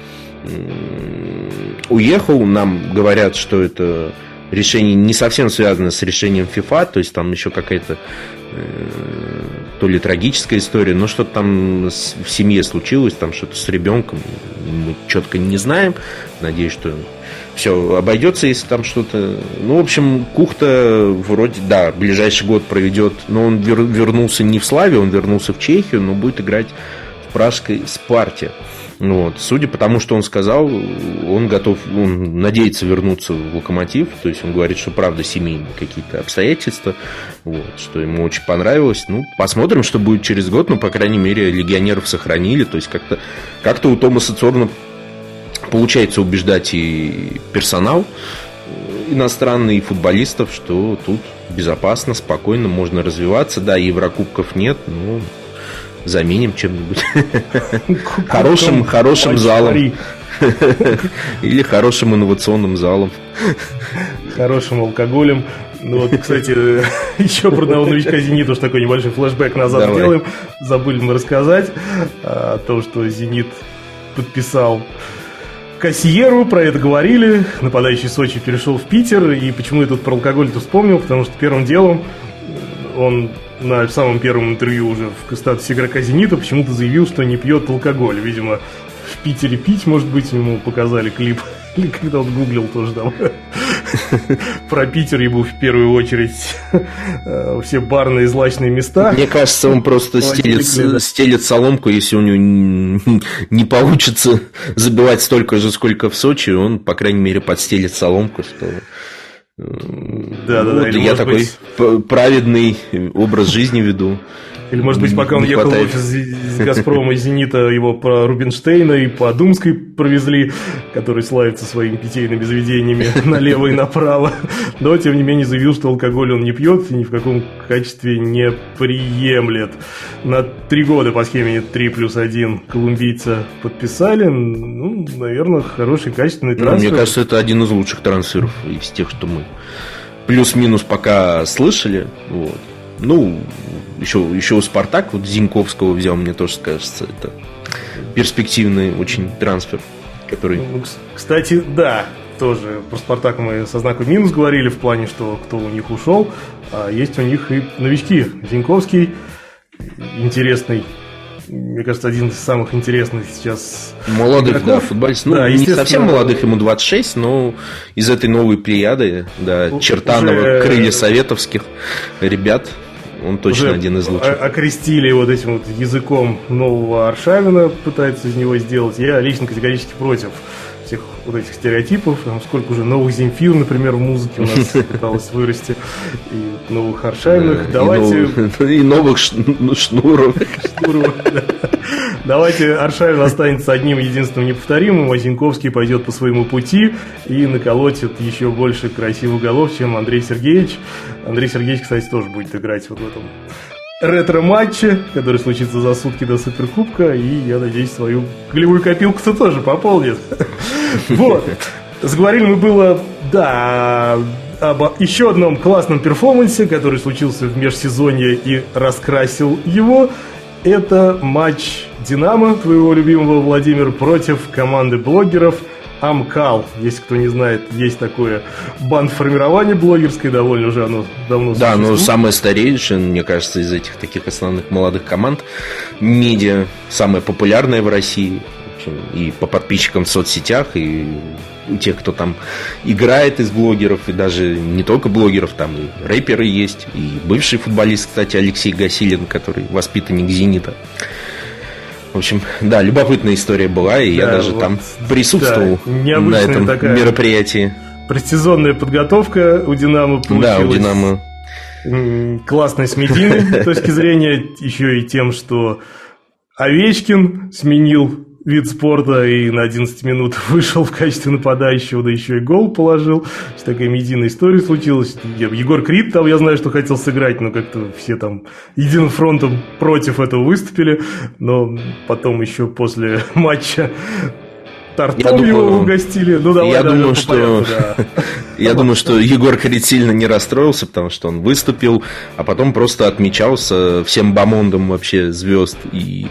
уехал. Нам говорят, что это решение не совсем связано с решением FIFA, то есть там еще какая-то э, то ли трагическая история, но что-то там в семье случилось, там что-то с ребенком, мы четко не знаем. Надеюсь, что все обойдется, если там что-то... Ну, в общем, Кухта вроде, да, ближайший год проведет, но он вер... вернулся не в Славе, он вернулся в Чехию, но будет играть в пражской Спарте. Вот. Судя по тому, что он сказал, он готов, он надеется вернуться в локомотив. То есть он говорит, что правда семейные какие-то обстоятельства, вот, что ему очень понравилось. Ну, посмотрим, что будет через год. Но, по крайней мере, легионеров сохранили. То есть как-то как у Томаса Цорна получается убеждать и персонал э, иностранный, и футболистов, что тут безопасно, спокойно, можно развиваться. Да, Еврокубков нет, но заменим чем-нибудь. Хорошим, хорошим залом. Или хорошим инновационным залом. Хорошим алкоголем. Ну вот, кстати, еще про одного новичка «Зенита» уж такой небольшой флешбэк назад Давай. делаем. Забыли мы рассказать о том, что «Зенит» подписал Кассиеру, про это говорили. Нападающий Сочи перешел в Питер. И почему я тут про алкоголь-то вспомнил? Потому что первым делом он на самом первом интервью уже в статусе игрока «Зенита» почему-то заявил, что не пьет алкоголь. Видимо, в Питере пить, может быть, ему показали клип. Или когда он гуглил тоже там. Про Питер ему в первую очередь э, все барные злачные места. Мне кажется, он просто стелит, стелит соломку, если у него не получится забивать столько же, сколько в Сочи, он, по крайней мере, подстелит соломку, что да, да, да. Вот я такой быть... праведный образ жизни веду. Или, может быть, пока он ехал в офис из Газпрома и Зенита, его по Рубинштейна и по Думской провезли, который славится своими питейными заведениями налево и направо. Но, тем не менее, заявил, что алкоголь он не пьет и ни в каком качестве не приемлет. На три года по схеме 3 плюс 1 колумбийца подписали. Ну, наверное, хороший, качественный трансфер. Ну, мне кажется, это один из лучших трансферов из тех, что мы плюс-минус пока слышали. Вот. Ну, еще, еще у Спартак, вот Зинковского взял, мне тоже кажется, это перспективный очень трансфер, который... Ну, кстати, да, тоже про Спартак мы со знаком минус говорили в плане, что кто у них ушел, а есть у них и новички. Зинковский, интересный мне кажется, один из самых интересных сейчас Молодых, игроков. да, футболист. Ну, да, не совсем молодых, ему 26, но из этой новой плеяды, да, Чертанова, уже... Крылья Советовских ребят, он точно уже один из лучших. Окрестили вот этим вот языком нового Аршавина, пытаются из него сделать. Я лично категорически против всех вот этих стереотипов. Там сколько уже новых Земфир, например, в музыке у нас пыталось вырасти. И новых Аршавиных. Давайте... И новых ну, Шнуров. Давайте Аршавин останется одним единственным неповторимым, а Зинковский пойдет по своему пути и наколотит еще больше красивых голов, чем Андрей Сергеевич. Андрей Сергеевич, кстати, тоже будет играть вот в этом ретро-матче, который случится за сутки до Суперкубка, и, я надеюсь, свою голевую копилку-то тоже пополнит. Вот. Заговорили мы было, да, об еще одном классном перформансе, который случился в межсезонье и раскрасил его. Это матч «Динамо», твоего любимого Владимир, против команды блогеров – Амкал, если кто не знает, есть такое банд-формирование блогерское, довольно уже оно давно Да, но самое старейшее, мне кажется, из этих таких основных молодых команд, медиа, самое популярное в России, и по подписчикам в соцсетях, и тех, кто там играет из блогеров, и даже не только блогеров, там и рэперы есть, и бывший футболист, кстати, Алексей Гасилин, который воспитанник «Зенита». В общем, да, любопытная история была, и да, я даже вот, там присутствовал да, на этом такая мероприятии. Прецизонная подготовка у Динамо получилась. Да, у Динамо. Классной с медийной точки зрения, еще и тем, что Овечкин сменил вид спорта и на 11 минут вышел в качестве нападающего, да еще и гол положил. Такая медийная история случилась. Егор Крид там, я знаю, что хотел сыграть, но как-то все там единым фронтом против этого выступили. Но потом еще после матча тортом его угостили. Ну, давай, я думаю, что, порядку, да. я думаю, что Егор Крид сильно не расстроился, потому что он выступил, а потом просто отмечался всем бомондом вообще звезд и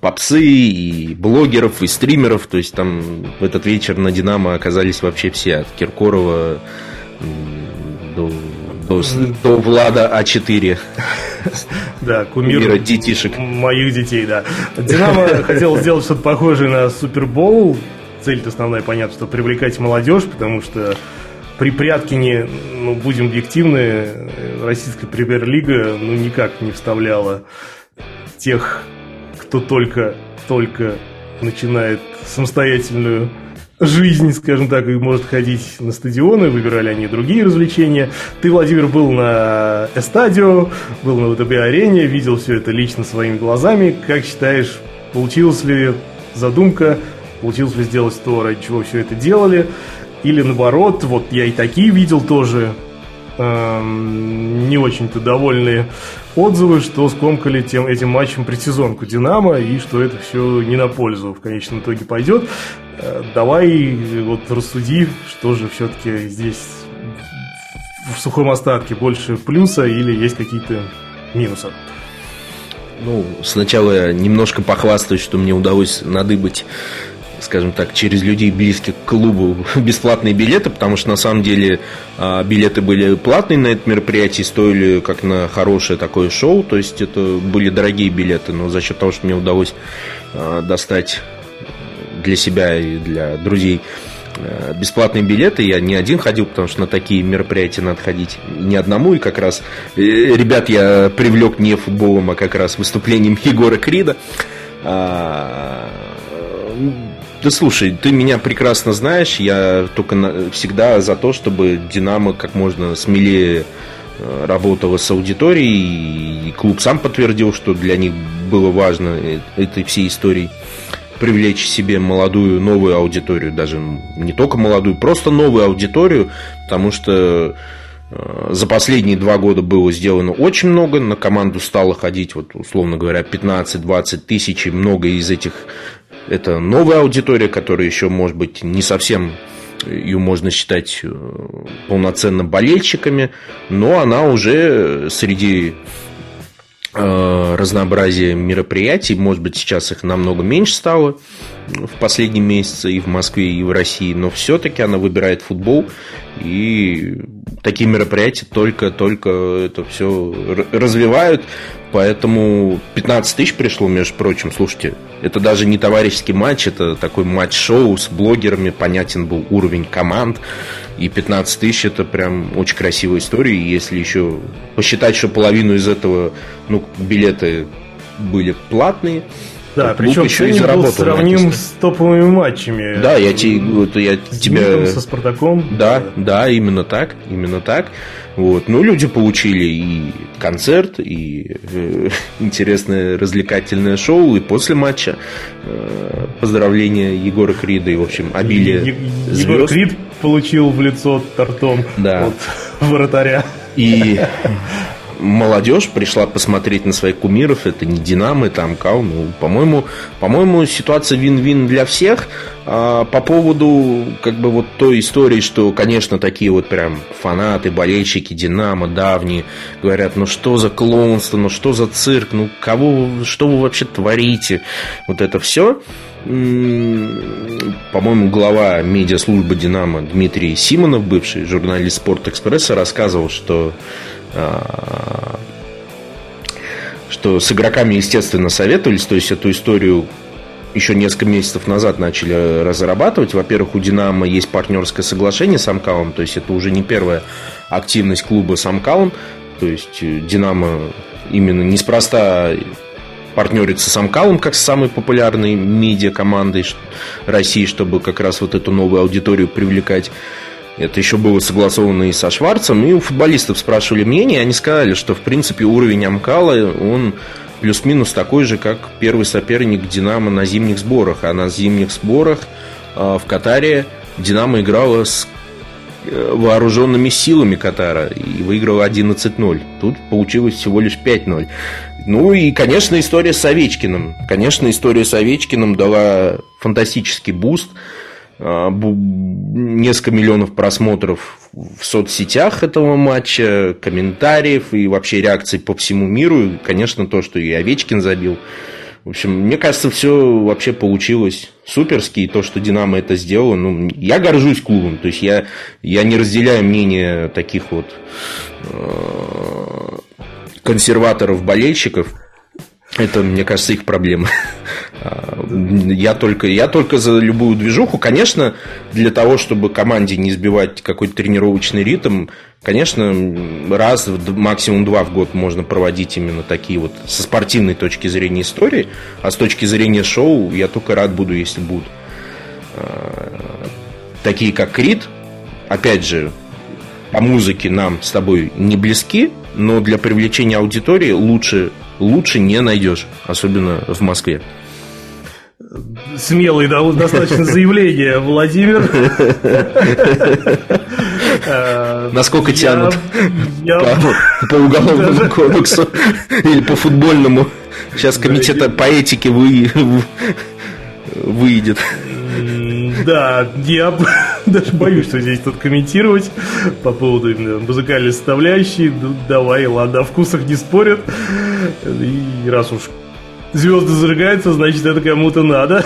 попсы, и блогеров, и стримеров. То есть там в этот вечер на Динамо оказались вообще все, от Киркорова до, до, до Влада А4. Да, кумир детишек. моих детей, да. Динамо хотел сделать что-то похожее на Супербоул. Цель-то основная, понятно, что привлекать молодежь, потому что при Пряткине, ну, будем объективны, российская премьер-лига ну, никак не вставляла тех кто только, только начинает самостоятельную жизнь, скажем так, и может ходить на стадионы, выбирали они другие развлечения. Ты, Владимир, был на Эстадио, был на ВТБ-арене, видел все это лично своими глазами. Как считаешь, получилась ли задумка, получилось ли сделать то, ради чего все это делали? Или наоборот, вот я и такие видел тоже, эм, не очень-то довольные отзывы, что скомкали тем, этим матчем предсезонку Динамо и что это все не на пользу в конечном итоге пойдет. Э, давай вот рассуди, что же все-таки здесь в сухом остатке больше плюса или есть какие-то минусы? Ну, сначала немножко похвастаюсь, что мне удалось надыбать скажем так, через людей близких к клубу бесплатные билеты, потому что на самом деле а, билеты были платные на это мероприятие, стоили как на хорошее такое шоу, то есть это были дорогие билеты, но за счет того, что мне удалось а, достать для себя и для друзей а, бесплатные билеты. Я не один ходил, потому что на такие мероприятия надо ходить не одному. И как раз э, ребят я привлек не футболом, а как раз выступлением Егора Крида. Да слушай, ты меня прекрасно знаешь, я только на, всегда за то, чтобы Динамо как можно смелее э, работала с аудиторией, и клуб сам подтвердил, что для них было важно э, этой всей историей привлечь себе молодую, новую аудиторию, даже не только молодую, просто новую аудиторию, потому что э, за последние два года было сделано очень много, на команду стало ходить, вот, условно говоря, 15-20 тысяч, и много из этих это новая аудитория, которая еще, может быть, не совсем ее можно считать э, полноценно болельщиками, но она уже среди э, разнообразия мероприятий, может быть, сейчас их намного меньше стало, в последние месяцы и в Москве, и в России, но все-таки она выбирает футбол, и такие мероприятия только-только это все развивают, поэтому 15 тысяч пришло, между прочим, слушайте, это даже не товарищеский матч, это такой матч-шоу с блогерами, понятен был уровень команд, и 15 тысяч это прям очень красивая история, и если еще посчитать, что половину из этого, ну, билеты были платные, да, причем еще и был сравним с топовыми матчами. Да, я, те, вот, я с тебя... со Спартаком. Да, да, именно так, именно так. Вот. Ну, люди получили и концерт, и э, интересное развлекательное шоу, и после матча э, поздравления Егора Крида, и, в общем, обилие Е- Егор Крид получил в лицо тортом да. от вратаря. И молодежь пришла посмотреть на своих кумиров, это не Динамо, это Амкал. Ну, по-моему, по-моему, ситуация вин-вин для всех. А по поводу как бы вот той истории, что, конечно, такие вот прям фанаты, болельщики Динамо давние говорят, ну что за клоунство, ну что за цирк, ну кого, что вы вообще творите, вот это все. По-моему, глава медиаслужбы «Динамо» Дмитрий Симонов, бывший журналист «Спорт Экспресса», рассказывал, что что с игроками, естественно, советовались, то есть эту историю еще несколько месяцев назад начали разрабатывать. Во-первых, у «Динамо» есть партнерское соглашение с Амкалом, то есть это уже не первая активность клуба с Амкалом, то есть э, «Динамо» именно неспроста партнерится с Амкалом как с самой популярной медиа-командой России, чтобы как раз вот эту новую аудиторию привлекать. Это еще было согласовано и со Шварцем, и у футболистов спрашивали мнение, они сказали, что в принципе уровень Амкала, он плюс-минус такой же, как первый соперник Динамо на зимних сборах. А на зимних сборах э, в Катаре Динамо играла с э, вооруженными силами Катара и выиграла 11-0. Тут получилось всего лишь 5-0. Ну и, конечно, история с Овечкиным. Конечно, история с Овечкиным дала фантастический буст – несколько миллионов просмотров в соцсетях этого матча, комментариев и вообще реакций по всему миру. И, конечно, то, что и Овечкин забил. В общем, мне кажется, все вообще получилось суперски, и то, что Динамо это сделало, ну, я горжусь клубом, то есть я, я не разделяю мнение таких вот э, консерваторов-болельщиков, это, мне кажется, их проблема. Я только, я только за любую движуху. Конечно, для того, чтобы команде не сбивать какой-то тренировочный ритм, конечно, раз, максимум два в год можно проводить именно такие вот со спортивной точки зрения истории, а с точки зрения шоу я только рад буду, если будут а, такие как Крит. Опять же, по музыке нам с тобой не близки, но для привлечения аудитории лучше лучше не найдешь, особенно в Москве. Смелое достаточно заявление, Владимир. Насколько тянут по уголовному кодексу или по футбольному. Сейчас комитет по этике выйдет. Да, я даже боюсь, что здесь тут комментировать по поводу именно музыкальной составляющей. Ну, давай, ладно, о вкусах не спорят. И раз уж звезды зажигаются, значит, это кому-то надо.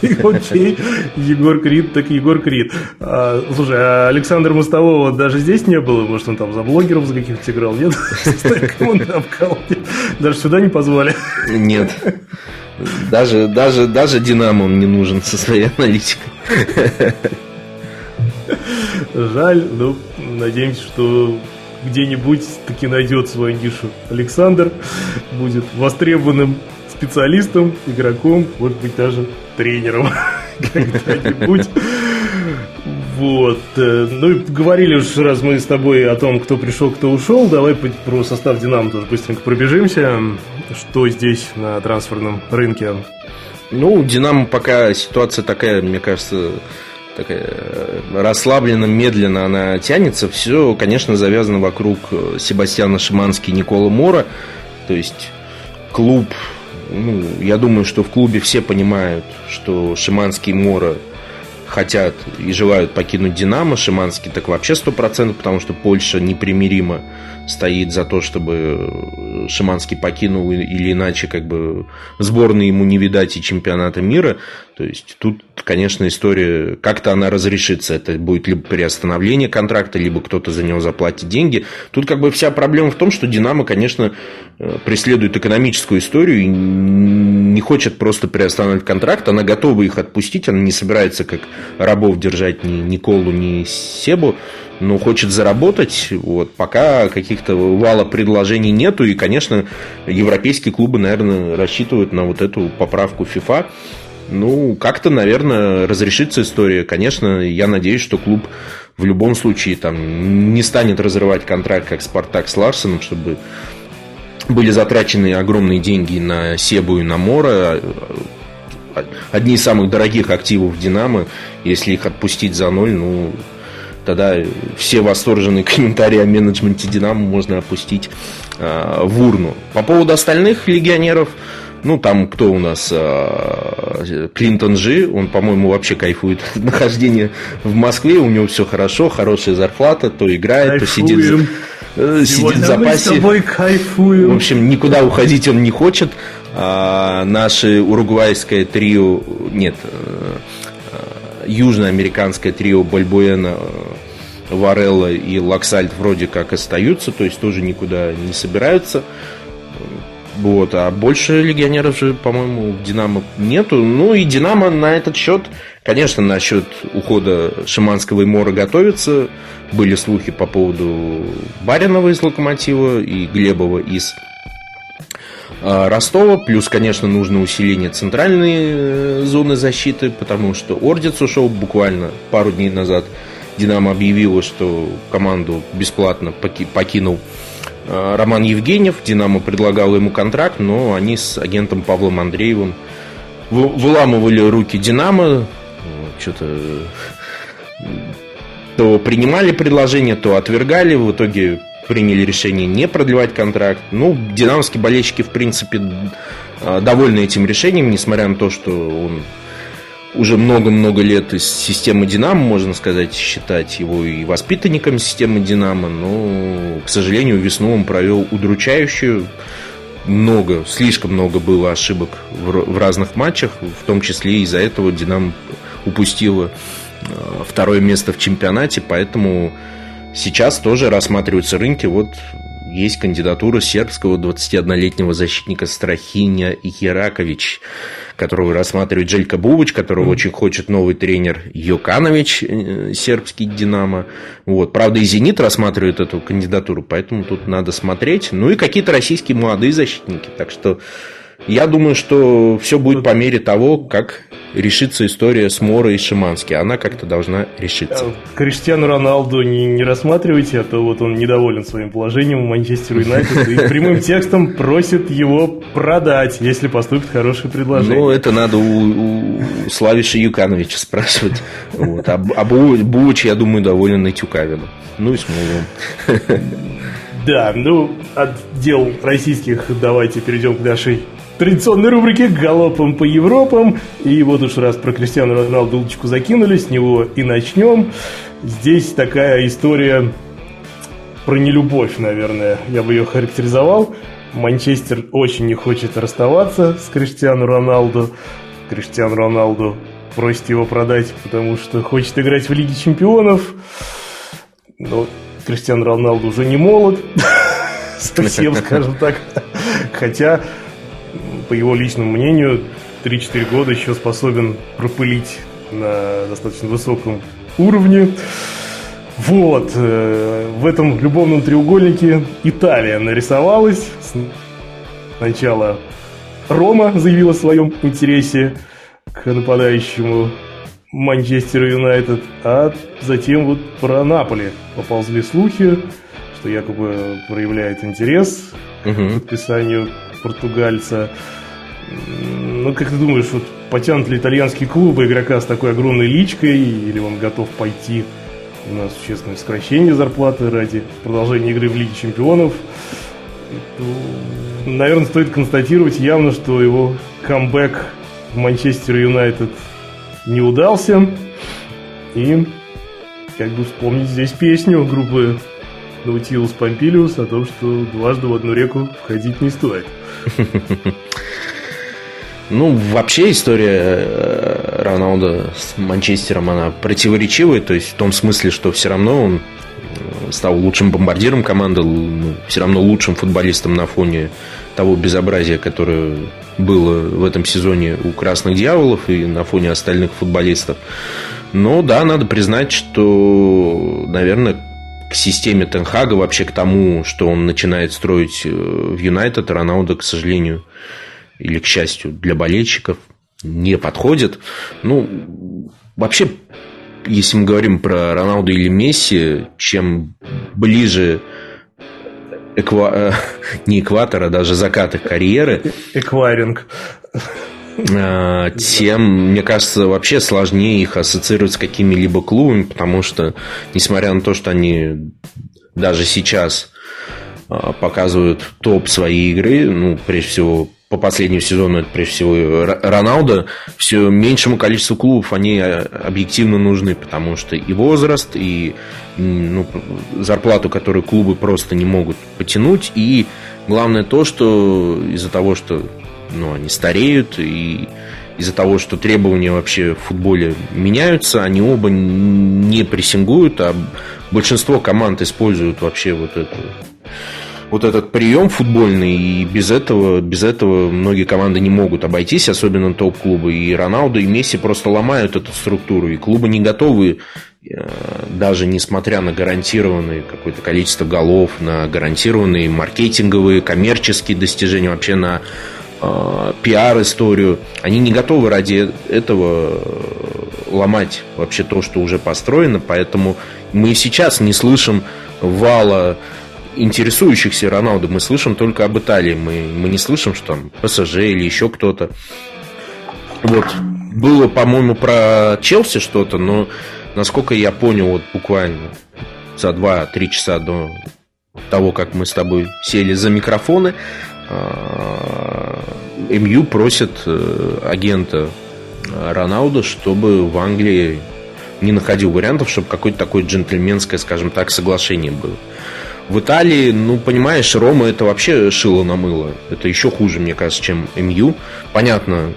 Окей, Егор Крид, так Егор Крид. А, слушай, а Александр Мостового даже здесь не было? Может, он там за блогеров за каких-то играл? Нет? Даже сюда не позвали? Нет. Даже, даже, даже Динамо он не нужен со своей аналитикой. Жаль, но надеемся, что где-нибудь таки найдет свою нишу Александр, будет востребованным специалистом, игроком, может быть, даже тренером когда-нибудь. Вот. Э, ну и говорили уж, раз мы с тобой о том, кто пришел, кто ушел, давай про состав Динамо тоже быстренько пробежимся. Что здесь на трансферном рынке? Ну, Динамо пока ситуация такая, мне кажется, такая э, расслабленно, медленно она тянется. Все, конечно, завязано вокруг э, Себастьяна Шимански и Никола Мора. То есть клуб, ну, я думаю, что в клубе все понимают, что Шиманский и Мора хотят и желают покинуть Динамо. Шиманский так вообще 100%, потому что Польша непримиримо стоит за то, чтобы Шиманский покинул или иначе как бы сборной ему не видать и чемпионата мира. То есть тут, конечно, история, как-то она разрешится. Это будет либо приостановление контракта, либо кто-то за него заплатит деньги. Тут как бы вся проблема в том, что Динамо, конечно, э, преследует экономическую историю и не хочет просто приостанавливать контракт. Она готова их отпустить, она не собирается как рабов держать ни Николу, ни Себу но хочет заработать. Вот, пока каких-то вала предложений нету. И, конечно, европейские клубы, наверное, рассчитывают на вот эту поправку FIFA. Ну, как-то, наверное, разрешится история. Конечно, я надеюсь, что клуб в любом случае там не станет разрывать контракт, как Спартак с Ларсеном, чтобы были затрачены огромные деньги на Себу и на Мора. Одни из самых дорогих активов Динамо. Если их отпустить за ноль, ну, тогда все восторженные комментарии о менеджменте Динамо можно опустить э, в урну. По поводу остальных легионеров, ну, там кто у нас? А, Клинтон Жи, он, по-моему, вообще кайфует от нахождения в Москве, у него все хорошо, хорошая зарплата, то играет, Кайфуем. то сидит, э, сидит в запасе. Мы с тобой кайфуем. В общем, никуда уходить он не хочет. А, наше уругвайское трио, нет, э, э, южноамериканское трио Бальбуэна Варелла и Лаксальт вроде как остаются, то есть тоже никуда не собираются. Вот, а больше легионеров же, по-моему, в Динамо нету. Ну и Динамо на этот счет, конечно, насчет ухода Шиманского и Мора готовится. Были слухи по поводу Баринова из Локомотива и Глебова из а, Ростова. Плюс, конечно, нужно усиление центральной э, зоны защиты, потому что Ордец ушел буквально пару дней назад. Динамо объявила, что команду бесплатно покинул Роман Евгеньев. Динамо предлагал ему контракт, но они с агентом Павлом Андреевым выламывали руки Динамо. Что-то то принимали предложение, то отвергали. В итоге приняли решение не продлевать контракт. Ну, динамовские болельщики, в принципе, э, довольны этим решением, несмотря на то, что он уже много-много лет из системы Динамо, можно сказать, считать его и воспитанником системы Динамо, но, к сожалению, весну он провел удручающую. Много, слишком много было ошибок в, разных матчах, в том числе из-за этого Динамо упустило э, второе место в чемпионате, поэтому сейчас тоже рассматриваются рынки. Вот есть кандидатура сербского 21-летнего защитника Страхиня Яракович, которого рассматривает Желька Бубыч, которого mm-hmm. очень хочет новый тренер Йоканович, э, сербский «Динамо». Вот. Правда, и «Зенит» рассматривает эту кандидатуру, поэтому тут надо смотреть. Ну и какие-то российские молодые защитники. Так что я думаю, что все будет по мере того, как решится история с Моро и Шимански. Она как-то должна решиться. А Криштиану Роналду не, не рассматривайте, а то вот он недоволен своим положением в Манчестер Юнайтед и прямым текстом просит его продать, если поступит хорошее предложение. Ну, это надо у, у Славиша Юкановича спрашивать. Вот. А, а Буч, я думаю, доволен и Тюкавину. Ну и Смоловым. Да, ну, от дел российских давайте перейдем к нашей традиционной рубрике «Галопом по Европам». И вот уж раз про Кристиану Роналду удочку закинули, с него и начнем. Здесь такая история про нелюбовь, наверное, я бы ее характеризовал. Манчестер очень не хочет расставаться с Криштиану Роналду. Криштиану Роналду просит его продать, потому что хочет играть в Лиге Чемпионов. Но Криштиану Роналду уже не молод. Совсем, скажем так. Хотя по его личному мнению, 3-4 года еще способен пропылить на достаточно высоком уровне. Вот, э, в этом любовном треугольнике Италия нарисовалась. Сначала Рома заявила о своем интересе к нападающему Манчестер Юнайтед, а затем вот про Наполи поползли слухи, что якобы проявляет интерес к подписанию португальца. Ну, как ты думаешь, вот потянут ли итальянские клубы игрока с такой огромной личкой, или он готов пойти в честное сокращение зарплаты ради продолжения игры в Лиге Чемпионов? То, наверное, стоит констатировать явно, что его камбэк в Манчестер Юнайтед не удался. И как бы вспомнить здесь песню группы Наутилус Помпилиус о том, что дважды в одну реку входить не стоит. Ну, вообще история Роналда с Манчестером, она противоречивая, то есть в том смысле, что все равно он стал лучшим бомбардиром команды, ну, все равно лучшим футболистом на фоне того безобразия, которое было в этом сезоне у Красных Дьяволов и на фоне остальных футболистов. Но да, надо признать, что, наверное, к системе Тенхага, вообще к тому, что он начинает строить э, в Юнайтед, Роналдо, к сожалению, или к счастью для болельщиков, не подходит. Ну, вообще, если мы говорим про Роналду или Месси, чем ближе эква... Э, не экватора, а даже закат их карьеры. Эквайринг. А, тем, мне кажется, вообще сложнее их ассоциировать с какими-либо клубами, потому что, несмотря на то, что они даже сейчас а, показывают топ своей игры, ну, прежде всего, по последнему сезону, это прежде всего Роналдо, все меньшему количеству клубов они а, объективно нужны, потому что и возраст, и ну, зарплату, которую клубы просто не могут потянуть, и главное то, что из-за того, что ну, они стареют, и из-за того, что требования вообще в футболе меняются, они оба не прессингуют, а большинство команд используют вообще вот эту вот этот прием футбольный, и без этого, без этого многие команды не могут обойтись, особенно топ-клубы. И Роналду, и Месси просто ломают эту структуру, и клубы не готовы, э, даже несмотря на гарантированное какое-то количество голов, на гарантированные маркетинговые, коммерческие достижения, вообще на э, пиар-историю, они не готовы ради этого ломать вообще то, что уже построено, поэтому мы сейчас не слышим вала интересующихся Роналду мы слышим только об Италии. Мы, мы не слышим, что там ПСЖ или еще кто-то. Вот. Было, по-моему, про Челси что-то, но насколько я понял, вот буквально за 2-3 часа до того, как мы с тобой сели за микрофоны, а, МЮ просит э, агента Роналду, чтобы в Англии не находил вариантов, чтобы какое-то такое джентльменское, скажем так, соглашение было. В Италии, ну, понимаешь, Рома это вообще шило на мыло. Это еще хуже, мне кажется, чем МЮ. Понятно,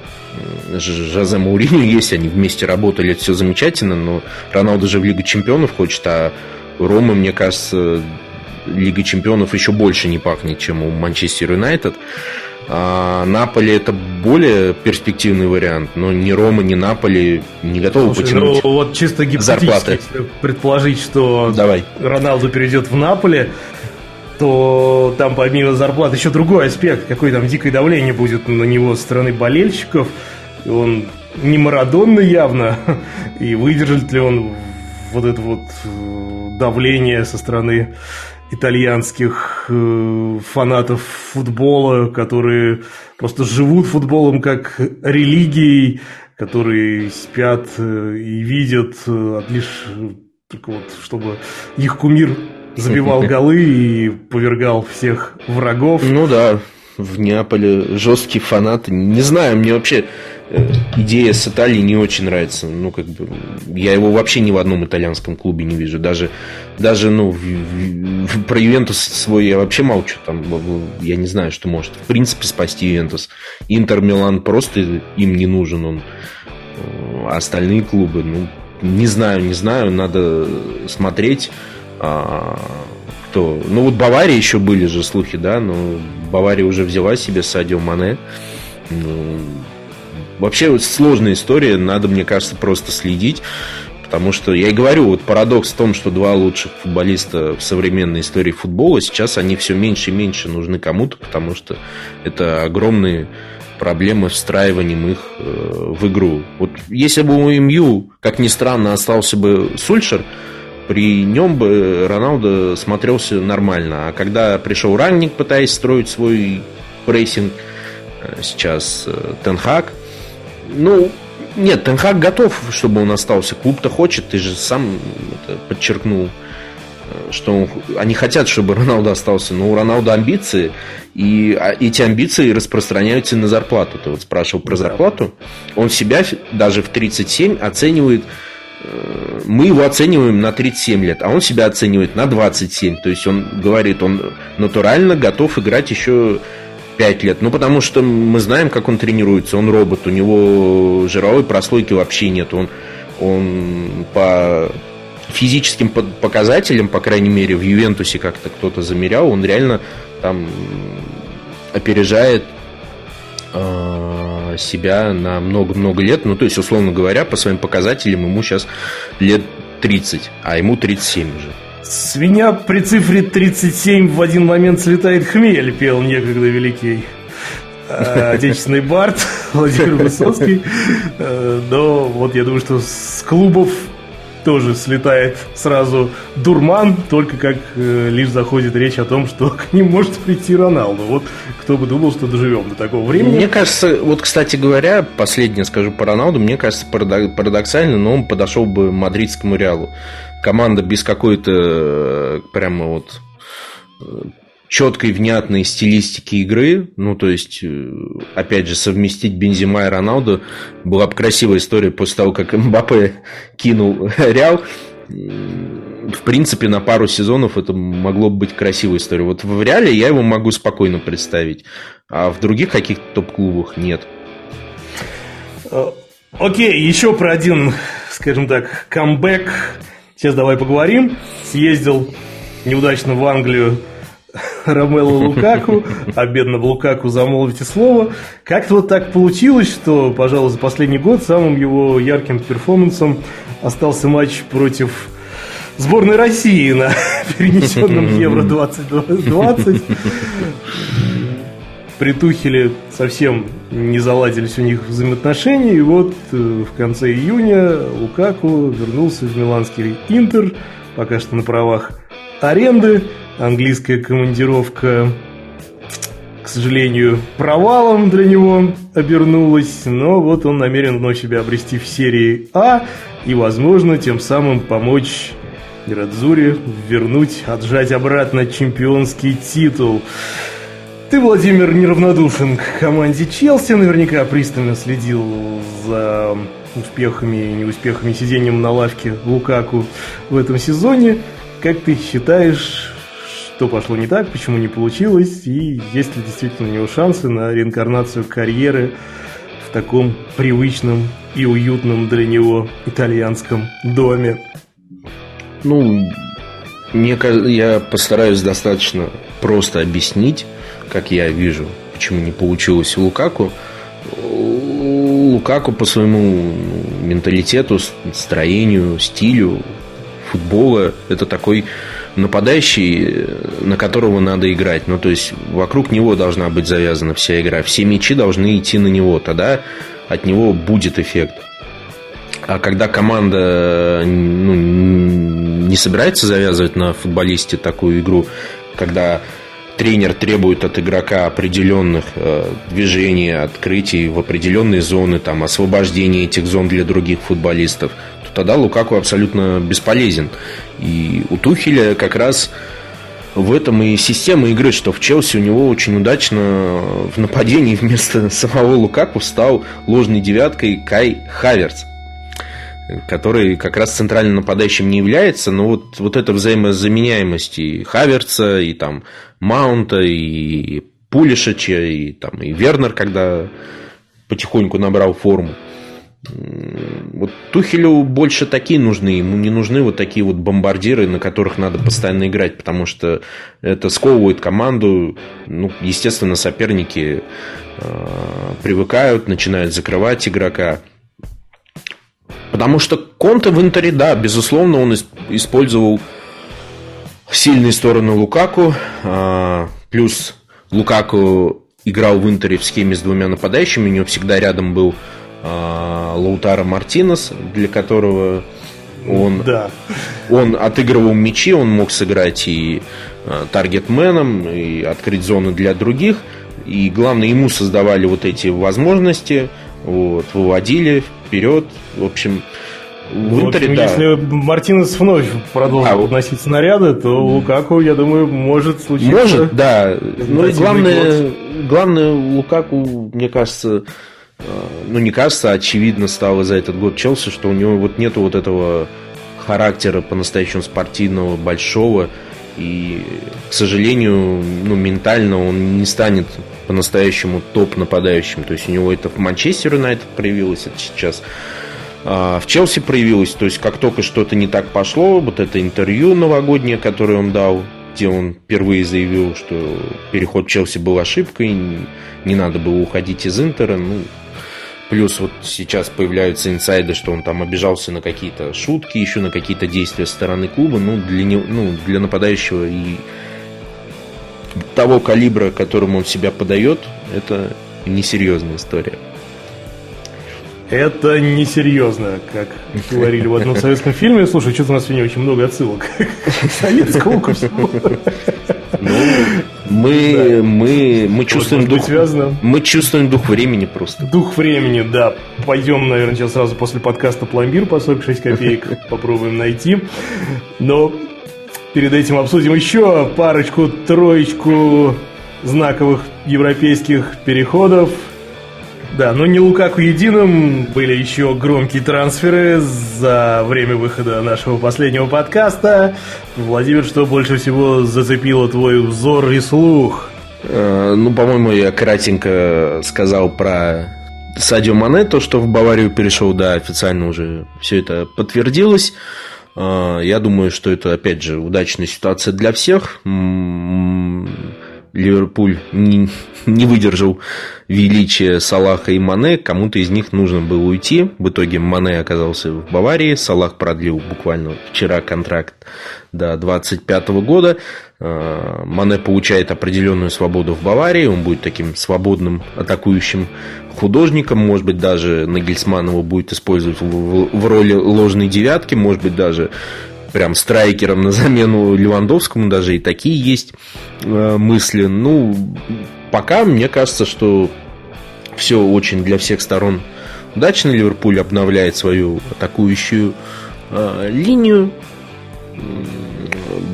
Жозе Мауриньо есть, они вместе работали, это все замечательно, но Роналдо же в Лигу Чемпионов хочет, а Рома, мне кажется, Лига Чемпионов еще больше не пахнет, чем у Манчестер Юнайтед. А Наполе это более перспективный вариант, но ни Рома, ни Наполи не готовы Слушай, потянуть ну, вот чисто зарплаты. если предположить, что Давай. Роналду перейдет в Наполе, то там помимо зарплаты еще другой аспект, какое там дикое давление будет на него со стороны болельщиков. Он не Марадонный явно, и выдержит ли он вот это вот э, давление со стороны итальянских э, фанатов футбола, которые просто живут футболом как религией, которые спят э, и видят э, лишь только вот, чтобы их кумир забивал голы и повергал всех врагов. Ну да, в Неаполе жесткий фанат. Не знаю, мне вообще идея с Италией не очень нравится. Ну, как бы, я его вообще ни в одном итальянском клубе не вижу. Даже, даже ну, в, в, про Ювентус свой я вообще молчу. Там, я не знаю, что может, в принципе, спасти Ювентус. Интер Милан просто им не нужен он. А остальные клубы, ну, не знаю, не знаю, надо смотреть. А, кто? Ну, вот Бавария еще были же слухи, да, но Бавария уже взяла себе Садио Мане. Ну, Вообще сложная история, надо, мне кажется, просто следить. Потому что я и говорю, вот парадокс в том, что два лучших футболиста в современной истории футбола сейчас они все меньше и меньше нужны кому-то, потому что это огромные проблемы встраиванием их э, в игру. Вот если бы у МЮ, как ни странно, остался бы Сульшер, при нем бы Роналдо смотрелся нормально. А когда пришел Ранник, пытаясь строить свой прессинг, э, сейчас э, Тенхак, ну, нет, Тенхак готов, чтобы он остался. Клуб-то хочет, ты же сам это подчеркнул, э, что они хотят, чтобы Роналдо остался. Но у Роналдо амбиции, и а, эти амбиции распространяются на зарплату. Ты вот спрашивал про зарплату. Он себя даже в 37 оценивает э, мы его оцениваем на 37 лет, а он себя оценивает на 27. То есть он говорит, он натурально готов играть еще 5 лет. Ну, потому что мы знаем, как он тренируется. Он робот, у него жировой прослойки вообще нет. Он, он по физическим показателям, по крайней мере, в Ювентусе как-то кто-то замерял, он реально там опережает э, себя на много-много лет. Ну, то есть, условно говоря, по своим показателям ему сейчас лет 30, а ему 37 уже. Свинья при цифре 37 в один момент слетает хмель, пел некогда великий э, отечественный бард Владимир Высоцкий. Э, но вот я думаю, что с клубов тоже слетает сразу дурман, только как э, лишь заходит речь о том, что к ним может прийти Роналду. Вот кто бы думал, что доживем до такого времени. Мне кажется, вот, кстати говоря, последнее скажу по Роналду, мне кажется парадоксально, но он подошел бы мадридскому Реалу. Команда без какой-то э, прямо вот э, четкой, внятной стилистики игры. Ну, то есть, э, опять же, совместить Бензима и Роналду была бы красивая история после того, как Мбаппе кинул Реал. В принципе, на пару сезонов это могло бы быть красивой историей. Вот в Реале я его могу спокойно представить, а в других каких-то топ-клубах нет. Окей, еще про один, скажем так, камбэк. Сейчас давай поговорим. Съездил неудачно в Англию Ромело Лукаку, а бедного Лукаку замолвите слово. Как-то вот так получилось, что, пожалуй, за последний год самым его ярким перформансом остался матч против сборной России на перенесенном Евро 2020. При Тухеле совсем не заладились у них взаимоотношения, и вот э, в конце июня Лукаку вернулся в миланский Интер, пока что на правах аренды, английская командировка, к сожалению, провалом для него обернулась, но вот он намерен вновь себя обрести в серии А и, возможно, тем самым помочь Ирадзуре вернуть, отжать обратно чемпионский титул. Ты, Владимир, неравнодушен к команде Челси, наверняка пристально следил за успехами и неуспехами сидением на лавке Лукаку в этом сезоне. Как ты считаешь, что пошло не так, почему не получилось, и есть ли действительно у него шансы на реинкарнацию карьеры в таком привычном и уютном для него итальянском доме? Ну, мне я постараюсь достаточно просто объяснить, как я вижу, почему не получилось у Лукаку. Лукаку по своему менталитету, строению, стилю футбола это такой нападающий, на которого надо играть. Ну, то есть, вокруг него должна быть завязана вся игра. Все мячи должны идти на него. Тогда от него будет эффект. А когда команда ну, не собирается завязывать на футболисте такую игру, когда тренер требует от игрока определенных э, движений, открытий в определенные зоны, там, освобождения этих зон для других футболистов, тогда Лукаку абсолютно бесполезен. И у Тухеля как раз в этом и система игры, что в Челси у него очень удачно в нападении вместо самого Лукаку стал ложной девяткой Кай Хаверц который как раз центральным нападающим не является, но вот, вот эта взаимозаменяемость и Хаверца, и там Маунта, и Пулишича, и, там, и Вернер, когда потихоньку набрал форму. Вот Тухелю больше такие нужны, ему не нужны вот такие вот бомбардиры, на которых надо постоянно играть, потому что это сковывает команду. Ну, естественно, соперники э, привыкают, начинают закрывать игрока. Потому что Конте в Интере, да, безусловно, он использовал сильные стороны Лукаку, э, плюс Лукаку играл в Интере в схеме с двумя нападающими, у него всегда рядом был а, Лаутара Мартинес, для которого он, да. он отыгрывал мячи, он мог сыграть и а, таргетменом, и открыть зоны для других. И главное, ему создавали вот эти возможности, вот, выводили вперед. В общем, в, в общем, да. если Мартинес вновь продолжит а, вносить снаряды, то Лукаку, я думаю, может случиться. Может, да. Ну и главное, главное, Лукаку, мне кажется, ну, не кажется, очевидно стало за этот год Челси, что у него вот нету вот этого характера по-настоящему спортивного, большого. И, к сожалению, ну, ментально он не станет по-настоящему топ-нападающим. То есть у него это в Манчестер Юнайтед проявилось, это сейчас а в Челси проявилось. То есть как только что-то не так пошло, вот это интервью новогоднее, которое он дал, где он впервые заявил, что переход в Челси был ошибкой, не надо было уходить из Интера. Ну, плюс вот сейчас появляются инсайды, что он там обижался на какие-то шутки, еще на какие-то действия стороны клуба. Ну, для, не, ну, для нападающего и того калибра, которым он себя подает, это несерьезная история. Это несерьезно, как говорили в одном советском фильме. Слушай, что-то у нас сегодня очень много отсылок к советскому ко Ну, мы, да. мы, мы чувствуем дух. Связано. Мы чувствуем дух времени просто. Дух времени, да. Пойдем, наверное, сейчас сразу после подкаста пломбир по 46 копеек попробуем найти. Но перед этим обсудим еще парочку, троечку знаковых европейских переходов. Да, но не Лукаку единым. Были еще громкие трансферы за время выхода нашего последнего подкаста. Владимир, что больше всего зацепило твой взор и слух? Э, ну, по-моему, я кратенько сказал про Садио Мане, то, что в Баварию перешел, да, официально уже все это подтвердилось. Э, я думаю, что это, опять же, удачная ситуация для всех. Ливерпуль не, не выдержал величия Салаха и Мане, кому-то из них нужно было уйти. В итоге Мане оказался в Баварии, Салах продлил буквально вчера контракт до 25 года. А, Мане получает определенную свободу в Баварии, он будет таким свободным атакующим художником, может быть, даже Нагельсман его будет использовать в роли ложной девятки, может быть, даже прям страйкером на замену Левандовскому, даже и такие есть э, мысли. Ну, пока мне кажется, что все очень для всех сторон удачно. Ливерпуль обновляет свою атакующую э, линию.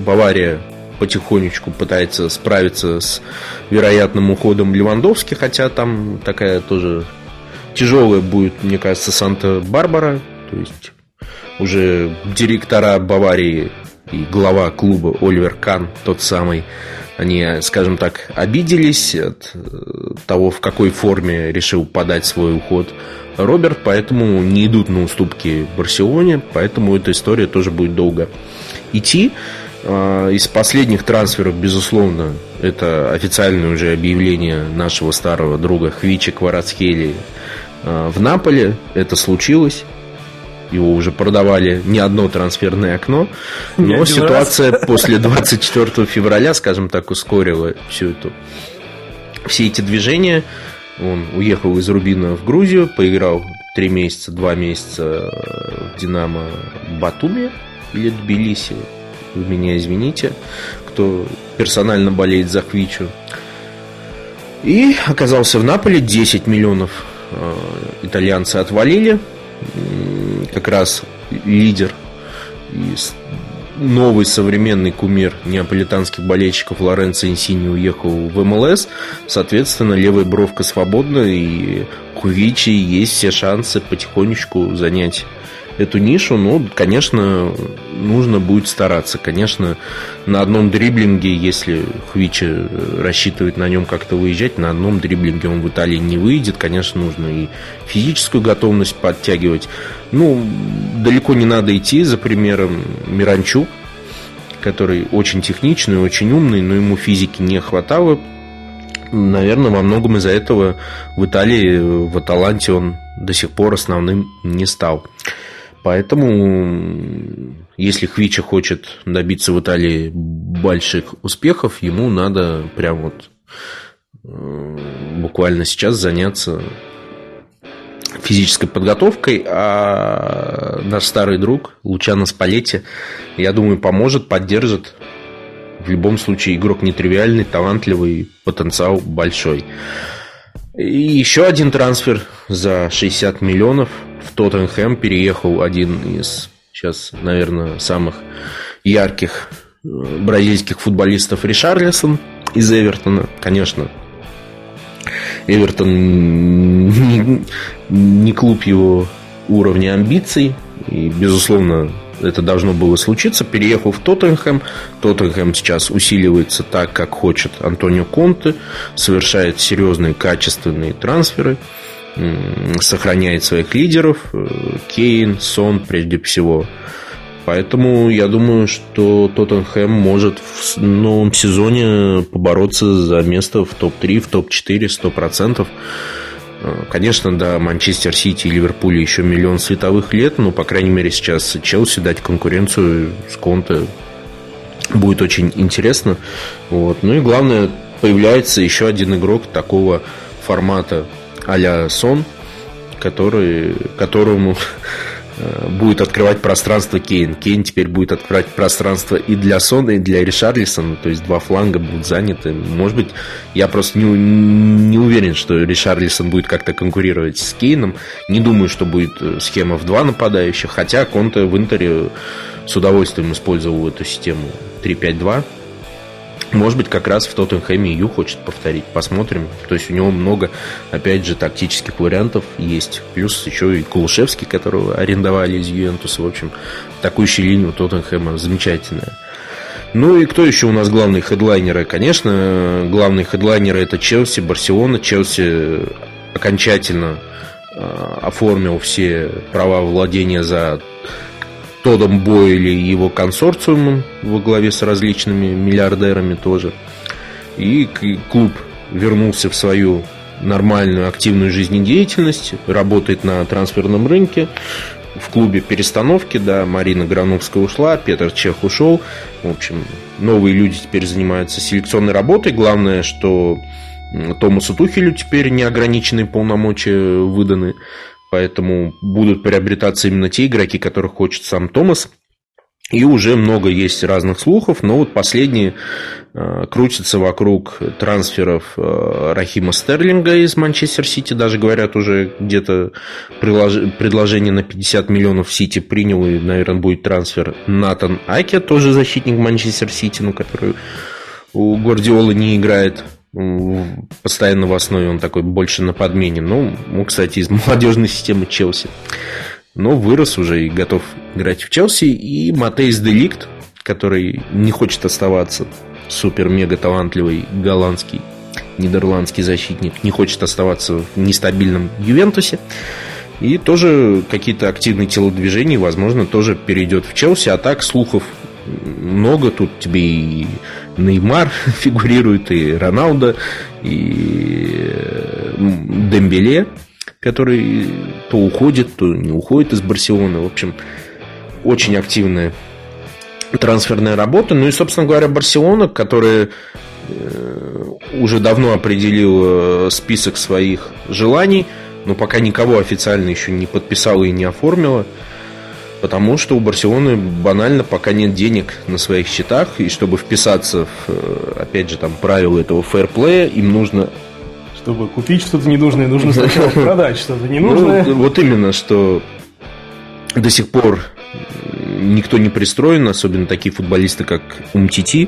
Бавария потихонечку пытается справиться с вероятным уходом Левандовски, хотя там такая тоже тяжелая будет, мне кажется, Санта-Барбара. То есть уже директора Баварии и глава клуба Оливер Кан, тот самый, они, скажем так, обиделись от э, того, в какой форме решил подать свой уход Роберт, поэтому не идут на уступки Барселоне, поэтому эта история тоже будет долго идти. А, из последних трансферов, безусловно, это официальное уже объявление нашего старого друга Хвича Кварацхели а, в Наполе. Это случилось его уже продавали не одно трансферное окно, но ситуация раз. после 24 февраля, скажем так, ускорила всю эту все эти движения. Он уехал из Рубина в Грузию, поиграл три месяца, два месяца в Динамо Батуми или Тбилиси. Вы меня извините, кто персонально болеет за Хвичу. И оказался в Наполе, 10 миллионов э, итальянцы отвалили как раз лидер и новый современный кумир неаполитанских болельщиков Лоренцо Инсини уехал в МЛС. Соответственно, левая бровка свободна, и Кувичи есть все шансы потихонечку занять эту нишу, ну, конечно, нужно будет стараться. Конечно, на одном дриблинге, если Хвичи рассчитывает на нем как-то выезжать, на одном дриблинге он в Италии не выйдет. Конечно, нужно и физическую готовность подтягивать. Ну, далеко не надо идти за примером Миранчук, который очень техничный, очень умный, но ему физики не хватало. Наверное, во многом из-за этого в Италии, в Аталанте он до сих пор основным не стал. Поэтому, если Хвича хочет добиться в Италии больших успехов, ему надо прям вот э, буквально сейчас заняться физической подготовкой, а наш старый друг Лучано Спалетти, я думаю, поможет, поддержит. В любом случае, игрок нетривиальный, талантливый, потенциал большой. И еще один трансфер за 60 миллионов – в Тоттенхэм переехал один из сейчас, наверное, самых ярких э, бразильских футболистов Ришарлисон из Эвертона. Конечно, Эвертон не, не клуб его уровня амбиций. И, безусловно, это должно было случиться, переехал в Тоттенхэм. Тоттенхэм сейчас усиливается так, как хочет Антонио Конте, совершает серьезные качественные трансферы, сохраняет своих лидеров, э, Кейн, Сон прежде всего. Поэтому я думаю, что Тоттенхэм может в новом сезоне побороться за место в топ-3, в топ-4 100%. Э, конечно, да, Манчестер Сити и Ливерпуль еще миллион световых лет, но, по крайней мере, сейчас Челси дать конкуренцию с Конте будет очень интересно. Вот. Ну и главное, появляется еще один игрок такого формата а-ля Сон, который, которому Э, будет открывать пространство Кейн. Кейн теперь будет открывать пространство и для Сона, и для Ришарлисона. То есть два фланга будут заняты. Может быть, я просто не, не уверен, что Ришарлисон будет как-то конкурировать с Кейном. Не думаю, что будет э, схема в два нападающих. Хотя Конте в Интере с удовольствием использовал эту систему 3-5-2. Может быть, как раз в Тоттенхэме Ю хочет повторить. Посмотрим. То есть у него много, опять же, тактических вариантов есть. Плюс еще и Кулушевский, которого арендовали из Ювентуса. В общем, атакующая линия у Тоттенхэма замечательная. Ну и кто еще у нас главные хедлайнеры? Конечно, главные хедлайнеры это Челси, Барселона. Челси окончательно э, оформил все права владения за Тодом Бойли и его консорциумом во главе с различными миллиардерами тоже. И клуб вернулся в свою нормальную активную жизнедеятельность, работает на трансферном рынке. В клубе перестановки, да, Марина Грановская ушла, Петр Чех ушел. В общем, новые люди теперь занимаются селекционной работой. Главное, что Томасу Тухелю теперь неограниченные полномочия выданы. Поэтому будут приобретаться именно те игроки, которых хочет сам Томас. И уже много есть разных слухов, но вот последние э, крутятся вокруг трансферов э, Рахима Стерлинга из Манчестер Сити. Даже говорят, уже где-то предложение на 50 миллионов Сити принял, и, наверное, будет трансфер Натан Аки, тоже защитник Манчестер Сити, ну, который у Гвардиолы не играет постоянно в основе, он такой больше на подмене. Ну, он, кстати, из молодежной системы Челси. Но вырос уже и готов играть в Челси. И Матейс Деликт, который не хочет оставаться супер-мега талантливый голландский, нидерландский защитник, не хочет оставаться в нестабильном Ювентусе. И тоже какие-то активные телодвижения, возможно, тоже перейдет в Челси. А так слухов много. Тут тебе и Неймар фигурирует, и Роналдо, и Дембеле, который то уходит, то не уходит из Барселоны. В общем, очень активная трансферная работа. Ну и, собственно говоря, Барселона, которая э, уже давно определил список своих желаний, но пока никого официально еще не подписала и не оформила – Потому что у Барселоны банально пока нет денег на своих счетах, и чтобы вписаться в, э, опять же, там правила этого фэрплея, им нужно чтобы купить что-то ненужное, нужно сначала продать что-то ну, ненужное. Ну, вот именно, что до сих пор никто не пристроен, особенно такие футболисты, как Умтити.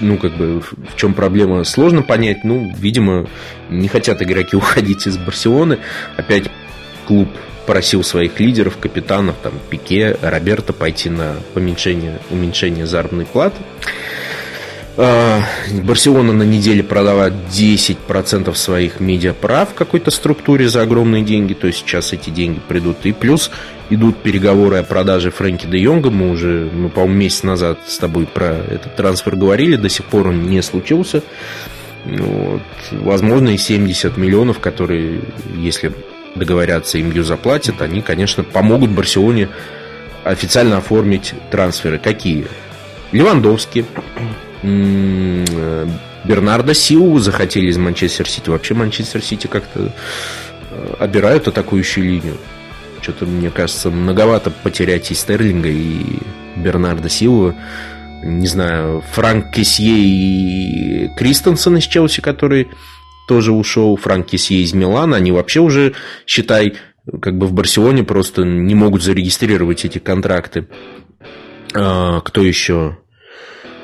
Ну, как бы, в чем проблема, сложно понять. Ну, видимо, не хотят игроки уходить из Барселоны. Опять клуб просил своих лидеров, капитанов, там, Пике, Роберта пойти на поменьшение, уменьшение заработной платы. А, Барселона на неделе продала 10% своих медиаправ в какой-то структуре за огромные деньги. То есть сейчас эти деньги придут. И плюс идут переговоры о продаже Фрэнки де Йонга. Мы уже, ну, по-моему, месяц назад с тобой про этот трансфер говорили. До сих пор он не случился. Вот. Возможно, и 70 миллионов, которые, если договорятся, им ее заплатят, они, конечно, помогут Барселоне официально оформить трансферы. Какие? Левандовский, Бернардо Силу захотели из Манчестер Сити. Вообще Манчестер Сити как-то э, обирают атакующую линию. Что-то, мне кажется, многовато потерять и Стерлинга, и Бернарда Силу. Не знаю, Франк Кесье и Кристенсен из Челси, который тоже ушел, Франк Кесье из Милана, они вообще уже, считай, как бы в Барселоне просто не могут зарегистрировать эти контракты. А, кто еще?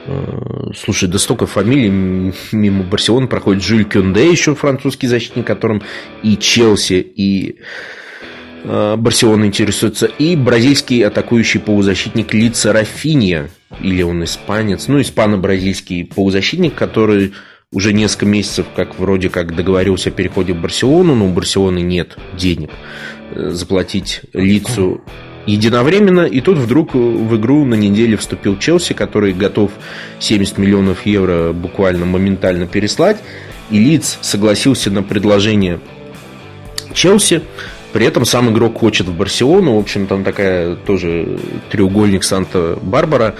А, слушай, да столько фамилий мимо Барселоны проходит. Жюль Кюнде, еще французский защитник, которым и Челси, и э, Барселона интересуется, и бразильский атакующий полузащитник Лица Рафинья, или он испанец, ну, испано-бразильский полузащитник, который уже несколько месяцев, как вроде как договорился о переходе в Барселону, но у Барселоны нет денег э, заплатить лицу единовременно, и тут вдруг в игру на неделе вступил Челси, который готов 70 миллионов евро буквально моментально переслать, и Лиц согласился на предложение Челси, при этом сам игрок хочет в Барселону, в общем, там такая тоже треугольник Санта-Барбара,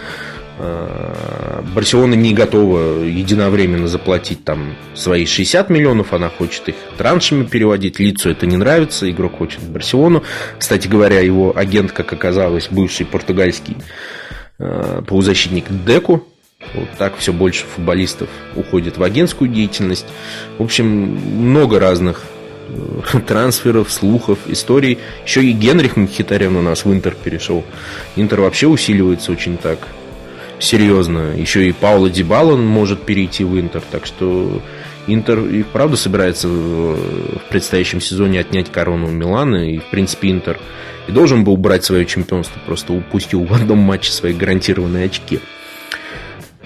Барселона не готова единовременно заплатить там свои 60 миллионов, она хочет их траншами переводить, лицу это не нравится, игрок хочет Барселону. Кстати говоря, его агент, как оказалось, бывший португальский э, полузащитник Деку, вот так все больше футболистов уходит в агентскую деятельность. В общем, много разных э, трансферов, слухов, историй. Еще и Генрих Мхитарян у нас в Интер перешел. Интер вообще усиливается очень так серьезно. Еще и Паула Дибала может перейти в Интер. Так что Интер и правда собирается в предстоящем сезоне отнять корону Милана. И, в принципе, Интер и должен был брать свое чемпионство. Просто упустил в одном матче свои гарантированные очки.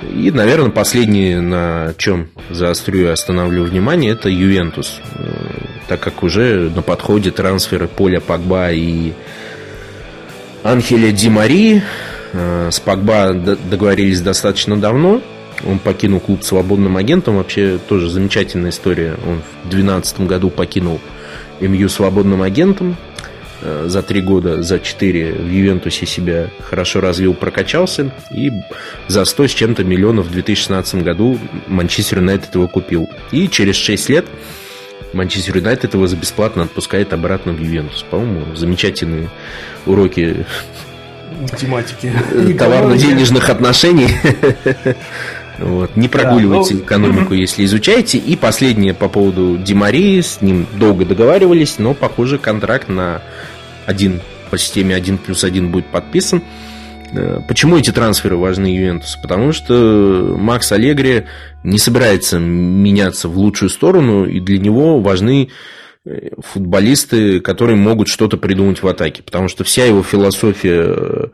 И, наверное, последнее, на чем заострю и остановлю внимание, это Ювентус. Так как уже на подходе трансферы Поля Пагба и Анхеля Ди Марии, Э, с Погба договорились достаточно давно. Он покинул клуб свободным агентом. Вообще тоже замечательная история. Он в 2012 году покинул МЮ свободным агентом. Э, за три года, за четыре в Ювентусе себя хорошо развил, прокачался. И за 100 с чем-то миллионов в 2016 году Манчестер Юнайтед его купил. И через 6 лет Манчестер Юнайтед его за бесплатно отпускает обратно в Ювентус. По-моему, замечательные уроки тематики. Товарно-денежных отношений. Вот. Не прогуливайте да, но... экономику, если изучаете. И последнее по поводу Димарии. С ним долго договаривались, но, похоже, контракт на один по системе 1 плюс 1 будет подписан. Э, почему эти трансферы важны Ювентусу? Потому что Макс Аллегри не собирается меняться в лучшую сторону, и для него важны футболисты, которые могут что-то придумать в атаке. Потому что вся его философия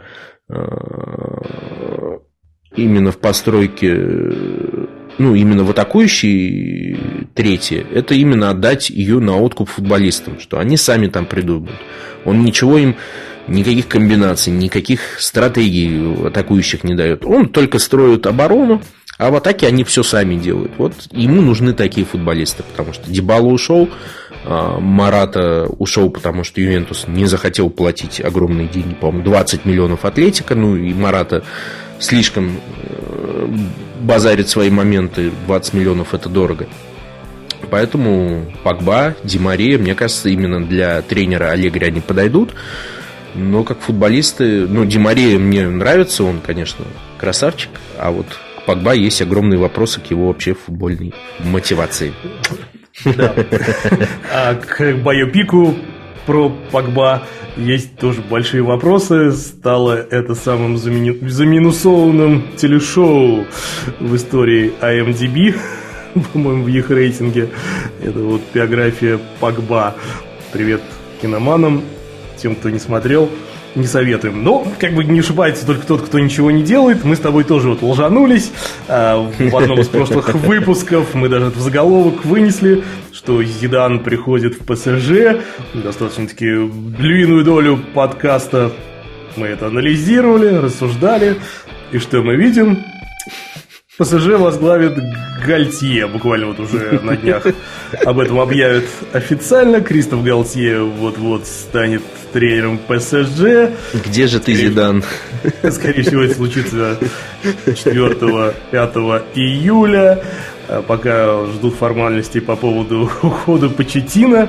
э, именно в постройке, ну, именно в атакующей третьей, это именно отдать ее на откуп футболистам, что они сами там придумают. Он ничего им, никаких комбинаций, никаких стратегий атакующих не дает. Он только строит оборону, а в атаке они все сами делают. Вот ему нужны такие футболисты, потому что Дебало ушел, а, Марата ушел, потому что Ювентус не захотел платить огромные деньги, по-моему, 20 миллионов Атлетика, ну и Марата слишком э, базарит свои моменты, 20 миллионов это дорого. Поэтому Пакба, Димария, мне кажется, именно для тренера Аллегри они подойдут. Но как футболисты, ну, Димария мне нравится, он, конечно, красавчик, а вот к Пакба есть огромные вопросы к его вообще футбольной мотивации. Да. А к Байопику про Погба есть тоже большие вопросы. Стало это самым замину... заминусованным телешоу в истории IMDb, по-моему, в их рейтинге. Это вот биография Погба. Привет киноманам, тем, кто не смотрел не советуем. Но, как бы не ошибается только тот, кто ничего не делает. Мы с тобой тоже вот лжанулись. А, в одном из прошлых выпусков мы даже в заголовок вынесли, что Зидан приходит в ПСЖ. Достаточно-таки львиную долю подкаста мы это анализировали, рассуждали. И что мы видим? ПСЖ возглавит Гальтье. Буквально вот уже на днях об этом объявят официально. Кристоф Гальтье вот-вот станет тренером ПСЖ. Где же ты, Зидан? Скорее всего, это случится 4-5 июля. А пока ждут формальностей по поводу ухода Почетина.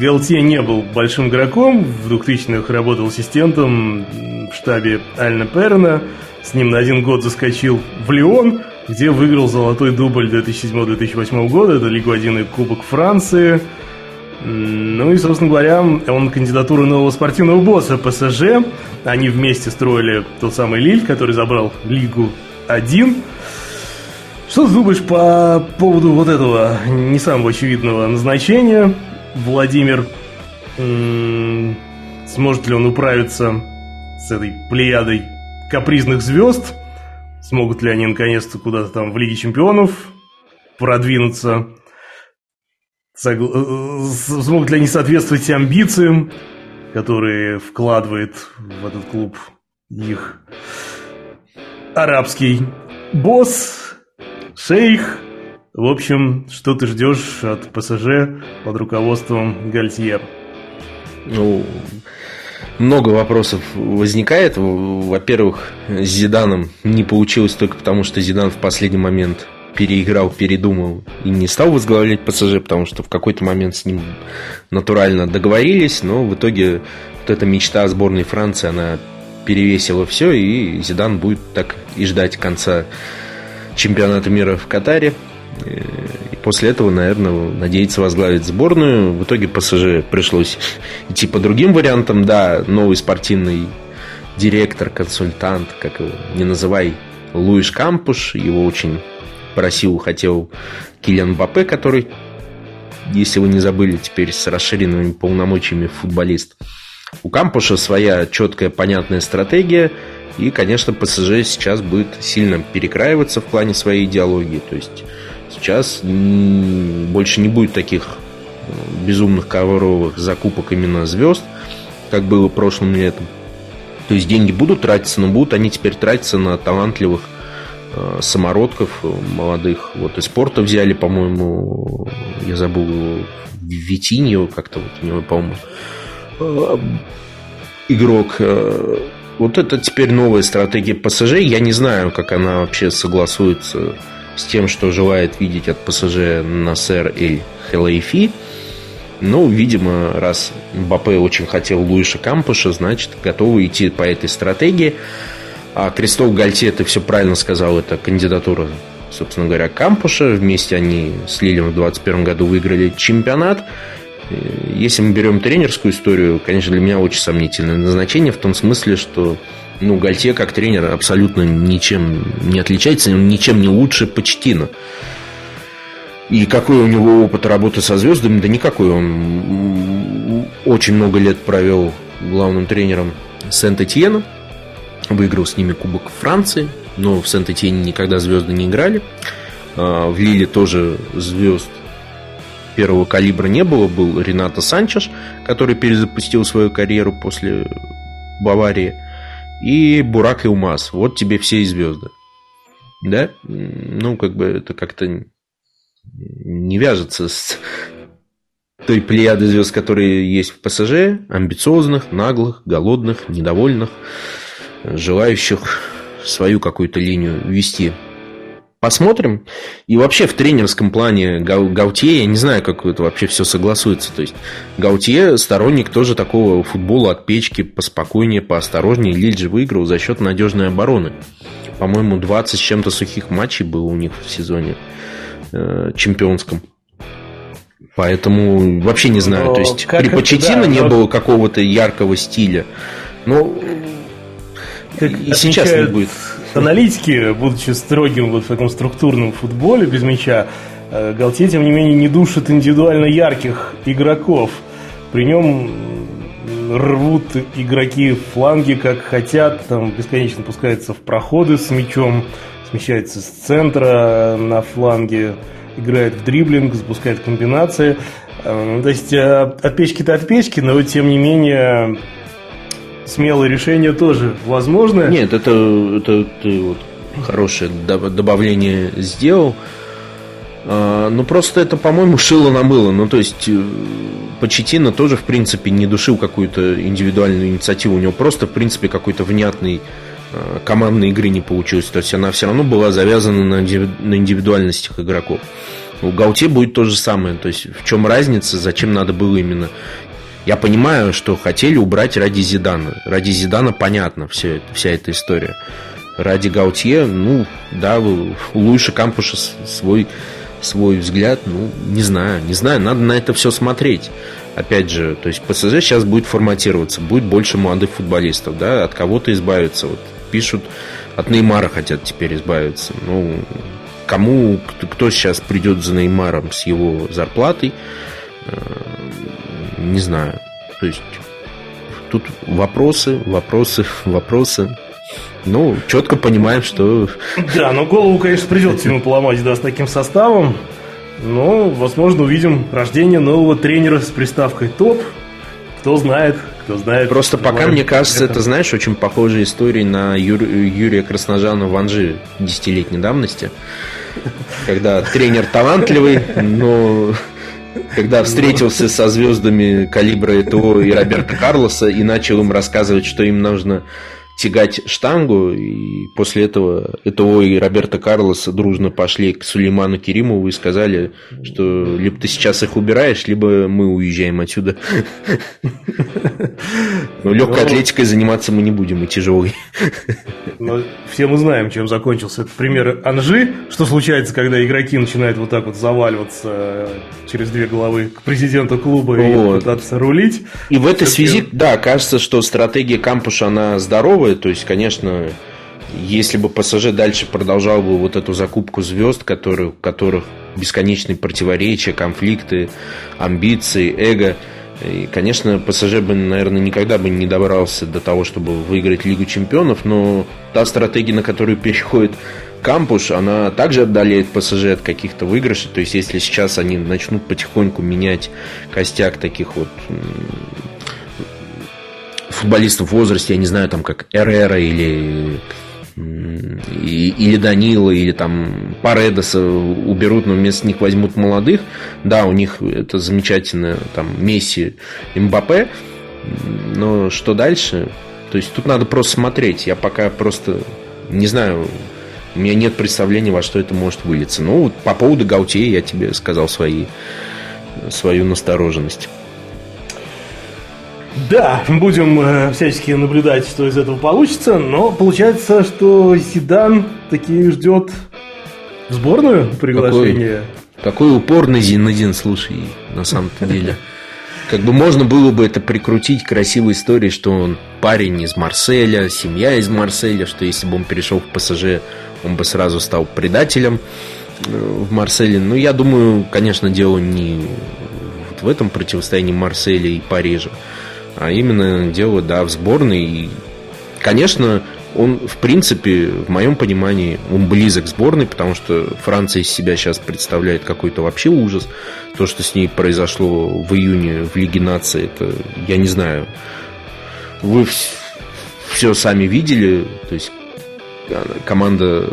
Галтье не был большим игроком. В 2000-х работал ассистентом в штабе Альна Перна. С ним на один год заскочил в Лион, где выиграл золотой дубль 2007-2008 года. Это Лигу 1 и Кубок Франции. Ну и, собственно говоря, он кандидатура нового спортивного босса ПСЖ. Они вместе строили тот самый Лиль, который забрал Лигу 1. Что ты думаешь по поводу вот этого не самого очевидного назначения? Владимир Сможет ли он управиться с этой плеядой капризных звезд? Смогут ли они наконец-то куда-то там в Лиге Чемпионов продвинуться? Э, смогут ли они соответствовать амбициям, которые вкладывает в этот клуб их арабский босс, шейх. В общем, что ты ждешь от ПСЖ под руководством Гальтье? Ну, много вопросов возникает. Во-первых, с Зиданом не получилось только потому, что Зидан в последний момент переиграл, передумал и не стал возглавлять ПСЖ, потому что в какой-то момент с ним натурально договорились, но в итоге вот эта мечта о сборной Франции, она перевесила все, и Зидан будет так и ждать конца чемпионата мира в Катаре. После этого, наверное, надеется возглавить сборную. В итоге ПСЖ пришлось идти по другим вариантам. Да, новый спортивный директор, консультант, как его не называй, Луиш Кампуш. Его очень просил, хотел Киллиан Бапе, который, если вы не забыли, теперь с расширенными полномочиями футболист. У Кампуша своя четкая, понятная стратегия. И, конечно, ПСЖ сейчас будет сильно перекраиваться в плане своей идеологии. То есть сейчас больше не будет таких э, безумных ковровых закупок именно звезд, как было прошлым летом. То есть деньги будут тратиться, но будут они теперь тратиться на талантливых э, самородков э, молодых. Вот из спорта взяли, по-моему, я забыл Витиньо, как-то вот у него, по-моему, игрок. Вот это теперь новая стратегия ПСЖ. Я не знаю, как она вообще согласуется с тем, что желает видеть от ПСЖ Насер Эль Хелайфи. Ну, видимо, раз Мбаппе очень хотел Луиша Кампуша, значит, готовы идти по этой стратегии. А Кристоф Гальте, ты все правильно сказал, это кандидатура, собственно говоря, Кампуша. Вместе они с Лилем в 2021 году выиграли чемпионат. Если мы берем тренерскую историю, конечно, для меня очень сомнительное назначение в том смысле, что ну, Гальте как тренер абсолютно ничем не отличается, ничем не лучше Почтина. И какой у него опыт работы со звездами? Да никакой. Он очень много лет провел главным тренером Сент-Этьена. Выиграл с ними Кубок Франции. Но в Сент-Этьене никогда звезды не играли. А, в Лиле тоже звезд первого калибра не было. Был Ренато Санчеш, который перезапустил свою карьеру после Баварии и Бурак и Умаз. Вот тебе все и звезды. Да? Ну, как бы это как-то не вяжется с той плеяды звезд, которые есть в ПСЖ, амбициозных, наглых, голодных, недовольных, желающих свою какую-то линию вести посмотрим. И вообще в тренерском плане Гаутье, я не знаю, как это вообще все согласуется. То есть Гаутье сторонник тоже такого футбола от печки, поспокойнее, поосторожнее. Лиль же выиграл за счет надежной обороны. По-моему, 20 с чем-то сухих матчей было у них в сезоне э, чемпионском. Поэтому вообще не знаю. Но То есть при Почетино да, не но... было какого-то яркого стиля. Но как и сейчас не будет аналитики, будучи строгим вот в таком структурном футболе без мяча, э, Галтье, тем не менее, не душит индивидуально ярких игроков. При нем рвут игроки фланги как хотят, там бесконечно пускаются в проходы с мячом, смещается с центра на фланге, играет в дриблинг, запускает комбинации. Э, то есть э, от печки-то от печки, но тем не менее смелое решение тоже возможно. Нет, это, это ты вот хорошее добавление сделал. А, ну, просто это, по-моему, шило на мыло. Ну, то есть, э, Почетина тоже, в принципе, не душил какую-то индивидуальную инициативу. У него просто, в принципе, какой-то внятный э, командной игры не получилось. То есть, она все равно была завязана на, на индивидуальностях игроков. У Гаути будет то же самое. То есть, в чем разница, зачем надо было именно я понимаю, что хотели убрать ради Зидана. Ради Зидана понятно все, вся эта история. Ради Гаутье, ну, да, у Луиша Кампуша свой, свой взгляд, ну, не знаю, не знаю, надо на это все смотреть. Опять же, то есть ПСЖ сейчас будет форматироваться, будет больше молодых футболистов, да, от кого-то избавиться. Вот пишут, от Неймара хотят теперь избавиться. Ну, кому, кто сейчас придет за Неймаром с его зарплатой, э, не знаю. То есть тут вопросы, вопросы, вопросы. Ну, четко понимаем, что... Да, но голову, конечно, придется ему поломать, да, с таким составом. Но, возможно, увидим рождение нового тренера с приставкой «топ». Кто знает, кто знает. Просто пока, мне кажется, это, знаешь, очень похожая история на Юр... Юрия Красножана в Анжи десятилетней давности. Когда тренер талантливый, но когда встретился со звездами калибра ЭТО и Роберта Карлоса и начал им рассказывать, что им нужно тягать штангу, и после этого ЭТО и Роберта Карлоса дружно пошли к Сулейману Керимову и сказали, что либо ты сейчас их убираешь, либо мы уезжаем отсюда. Но легкой атлетикой заниматься мы не будем, и тяжелой. Но все мы знаем, чем закончился этот пример Анжи, что случается, когда игроки начинают вот так вот заваливаться через две головы к президенту клуба вот. и пытаться рулить. И в этой связи, да, кажется, что стратегия кампуша, она здоровая, новое. То есть, конечно, если бы ПСЖ дальше продолжал бы вот эту закупку звезд, которые, которых бесконечные противоречия, конфликты, амбиции, эго, и, конечно, ПСЖ бы, наверное, никогда бы не добрался до того, чтобы выиграть Лигу Чемпионов, но та стратегия, на которую переходит Кампуш, она также отдаляет ПСЖ от каких-то выигрышей. То есть, если сейчас они начнут потихоньку менять костяк таких вот футболистов в возрасте, я не знаю, там как Эрера или или Данила, или там Паредоса уберут, но вместо них возьмут молодых. Да, у них это замечательно, там, Месси, Мбаппе, но что дальше? То есть тут надо просто смотреть. Я пока просто не знаю, у меня нет представления, во что это может вылиться. Ну, вот по поводу Гаутье я тебе сказал свои, свою настороженность. Да, будем э, всячески наблюдать, что из этого получится, но получается, что Зидан таки ждет в сборную приглашение. Какой, какой упорный Зинадин, слушай, на самом-то деле. Как бы можно было бы это прикрутить красивой историей, что он парень из Марселя, семья из Марселя, что если бы он перешел в ПСЖ, он бы сразу стал предателем э, в Марселе. Но я думаю, конечно, дело не в этом противостоянии Марселя и Парижа а именно дело, да, в сборной. И, конечно, он, в принципе, в моем понимании, он близок к сборной, потому что Франция из себя сейчас представляет какой-то вообще ужас. То, что с ней произошло в июне в Лиге нации, это, я не знаю, вы все сами видели, то есть команда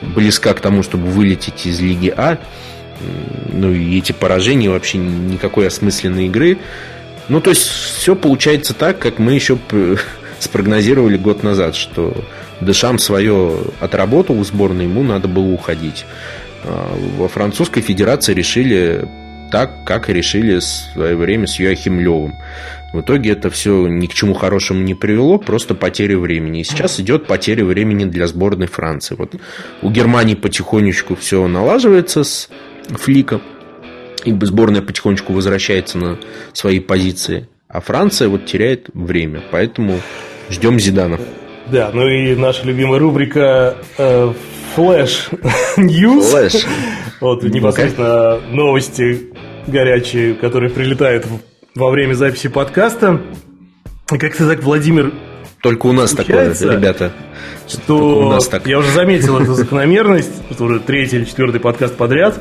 близка к тому, чтобы вылететь из Лиги А, ну и эти поражения вообще никакой осмысленной игры ну, то есть, все получается так, как мы еще спрогнозировали год назад, что Дешам свое отработал в сборной, ему надо было уходить. А, во французской федерации решили так, как и решили в свое время с Юахим Левым. В итоге это все ни к чему хорошему не привело, просто потеря времени. И сейчас идет потеря времени для сборной Франции. Вот у Германии потихонечку все налаживается с Фликом и сборная потихонечку возвращается на свои позиции. А Франция вот теряет время. Поэтому ждем Зидана. Да, ну и наша любимая рубрика э, Flash News. Flash. Вот непосредственно новости горячие, которые прилетают во время записи подкаста. Как-то так, Владимир, только у нас такое, ребята. Что у нас так. я уже заметил эту закономерность, что уже третий или четвертый подкаст подряд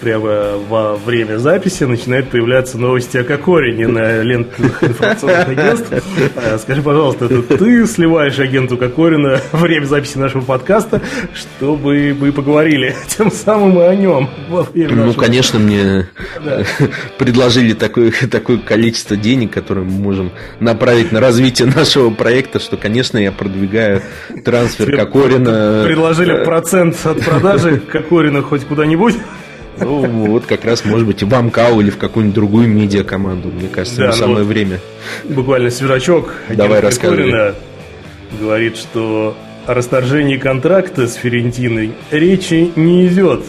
прямо во время записи начинают появляться новости о Кокорине на лентах информационных агентств. А, скажи, пожалуйста, это ты сливаешь агенту Кокорина время записи нашего подкаста, чтобы мы поговорили тем самым и о нем Ну, конечно, мне да. предложили такое, такое количество денег, которое мы можем направить на развитие нашего проекта, что, конечно, я продвигаю трансфер Кокорина. Предложили процент от продажи Кокорина хоть куда-нибудь? Ну, вот как раз, может быть, в Амкау или в какую-нибудь другую медиакоманду. Мне кажется, да, самое вот время. Буквально свежачок. Давай рассказывай. Говорит, что о расторжении контракта с Ферентиной речи не идет.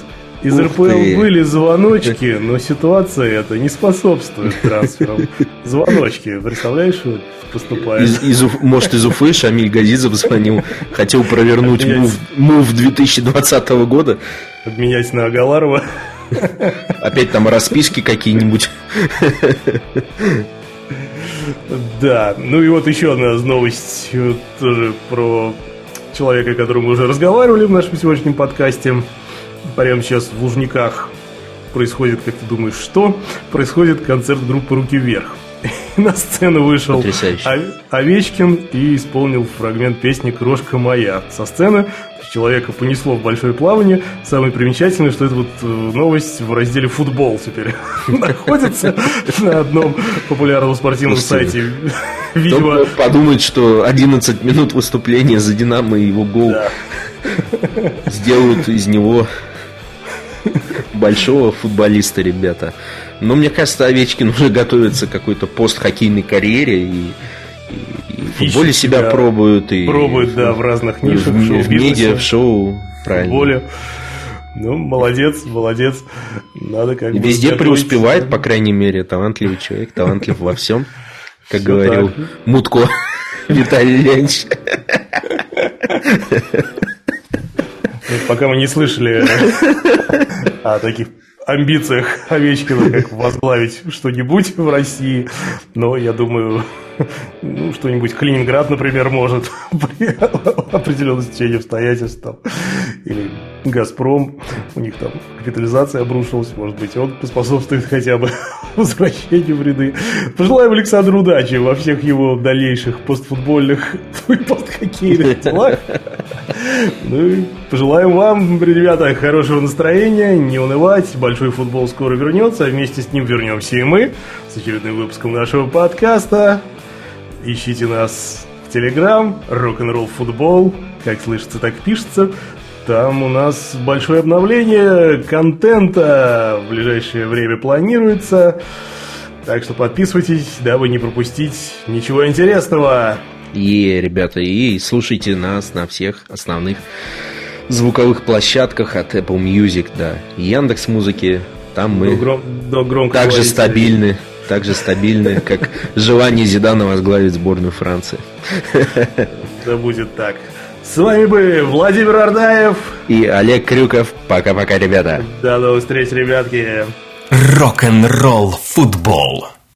Из Ух РПЛ ты. были звоночки, но ситуация это не способствует трансферам. Звоночки, представляешь, вот поступает. Из, из, может, из Уфы Шамиль Газизов звонил, хотел провернуть мув, мув 2020 года. Обменять на Агаларова. Опять там расписки какие-нибудь. Да, ну и вот еще одна новость тоже про человека, о котором мы уже разговаривали в нашем сегодняшнем подкасте. Прямо сейчас в Лужниках происходит, как ты думаешь, что? Происходит концерт группы «Руки вверх». На сцену вышел Овечкин и исполнил фрагмент песни «Крошка моя». Со сцены человека понесло в большое плавание. Самое примечательное, что это вот э, новость в разделе «Футбол» теперь находится на одном популярном спортивном сайте. Видимо... Подумать, что 11 минут выступления за «Динамо» и его гол сделают из него большого футболиста, ребята. Но мне кажется, Овечкин уже готовится к какой-то постхоккейной карьере и и в футболе себя, себя пробуют. И пробуют, да, в разных нишах. В, шоу, в медиа, в шоу, правильно. Футболе. Ну, молодец, молодец. Надо как Везде преуспевает, по крайней мере, талантливый человек, талантлив во всем, как говорил Мутко Виталий Леонидович. Пока мы не слышали о таких амбициях Овечкина, как возглавить что-нибудь в России, но я думаю, ну, что-нибудь Калининград, например, может при определенном стечении обстоятельств там, или Газпром, у них там капитализация обрушилась, может быть, он поспособствует хотя бы возвращению в ряды. Пожелаем Александру удачи во всех его дальнейших постфутбольных и посthоккейных делах. Ну и пожелаем вам, ребята, хорошего настроения, не унывать, большой футбол скоро вернется, а вместе с ним вернемся и мы с очередным выпуском нашего подкаста. Ищите нас в Телеграм, рок-н-ролл футбол, как слышится, так пишется. Там у нас большое обновление контента в ближайшее время планируется. Так что подписывайтесь, дабы не пропустить ничего интересного. И, ребята, и слушайте нас на всех основных звуковых площадках от Apple Music, да, Яндекс Музыки. Там мы гром, громко также говорите. стабильны так же стабильны, как желание Зидана возглавить сборную Франции. Да будет так. С вами были Владимир Ардаев и Олег Крюков. Пока-пока, ребята. До новых встреч, ребятки. Рок-н-ролл футбол.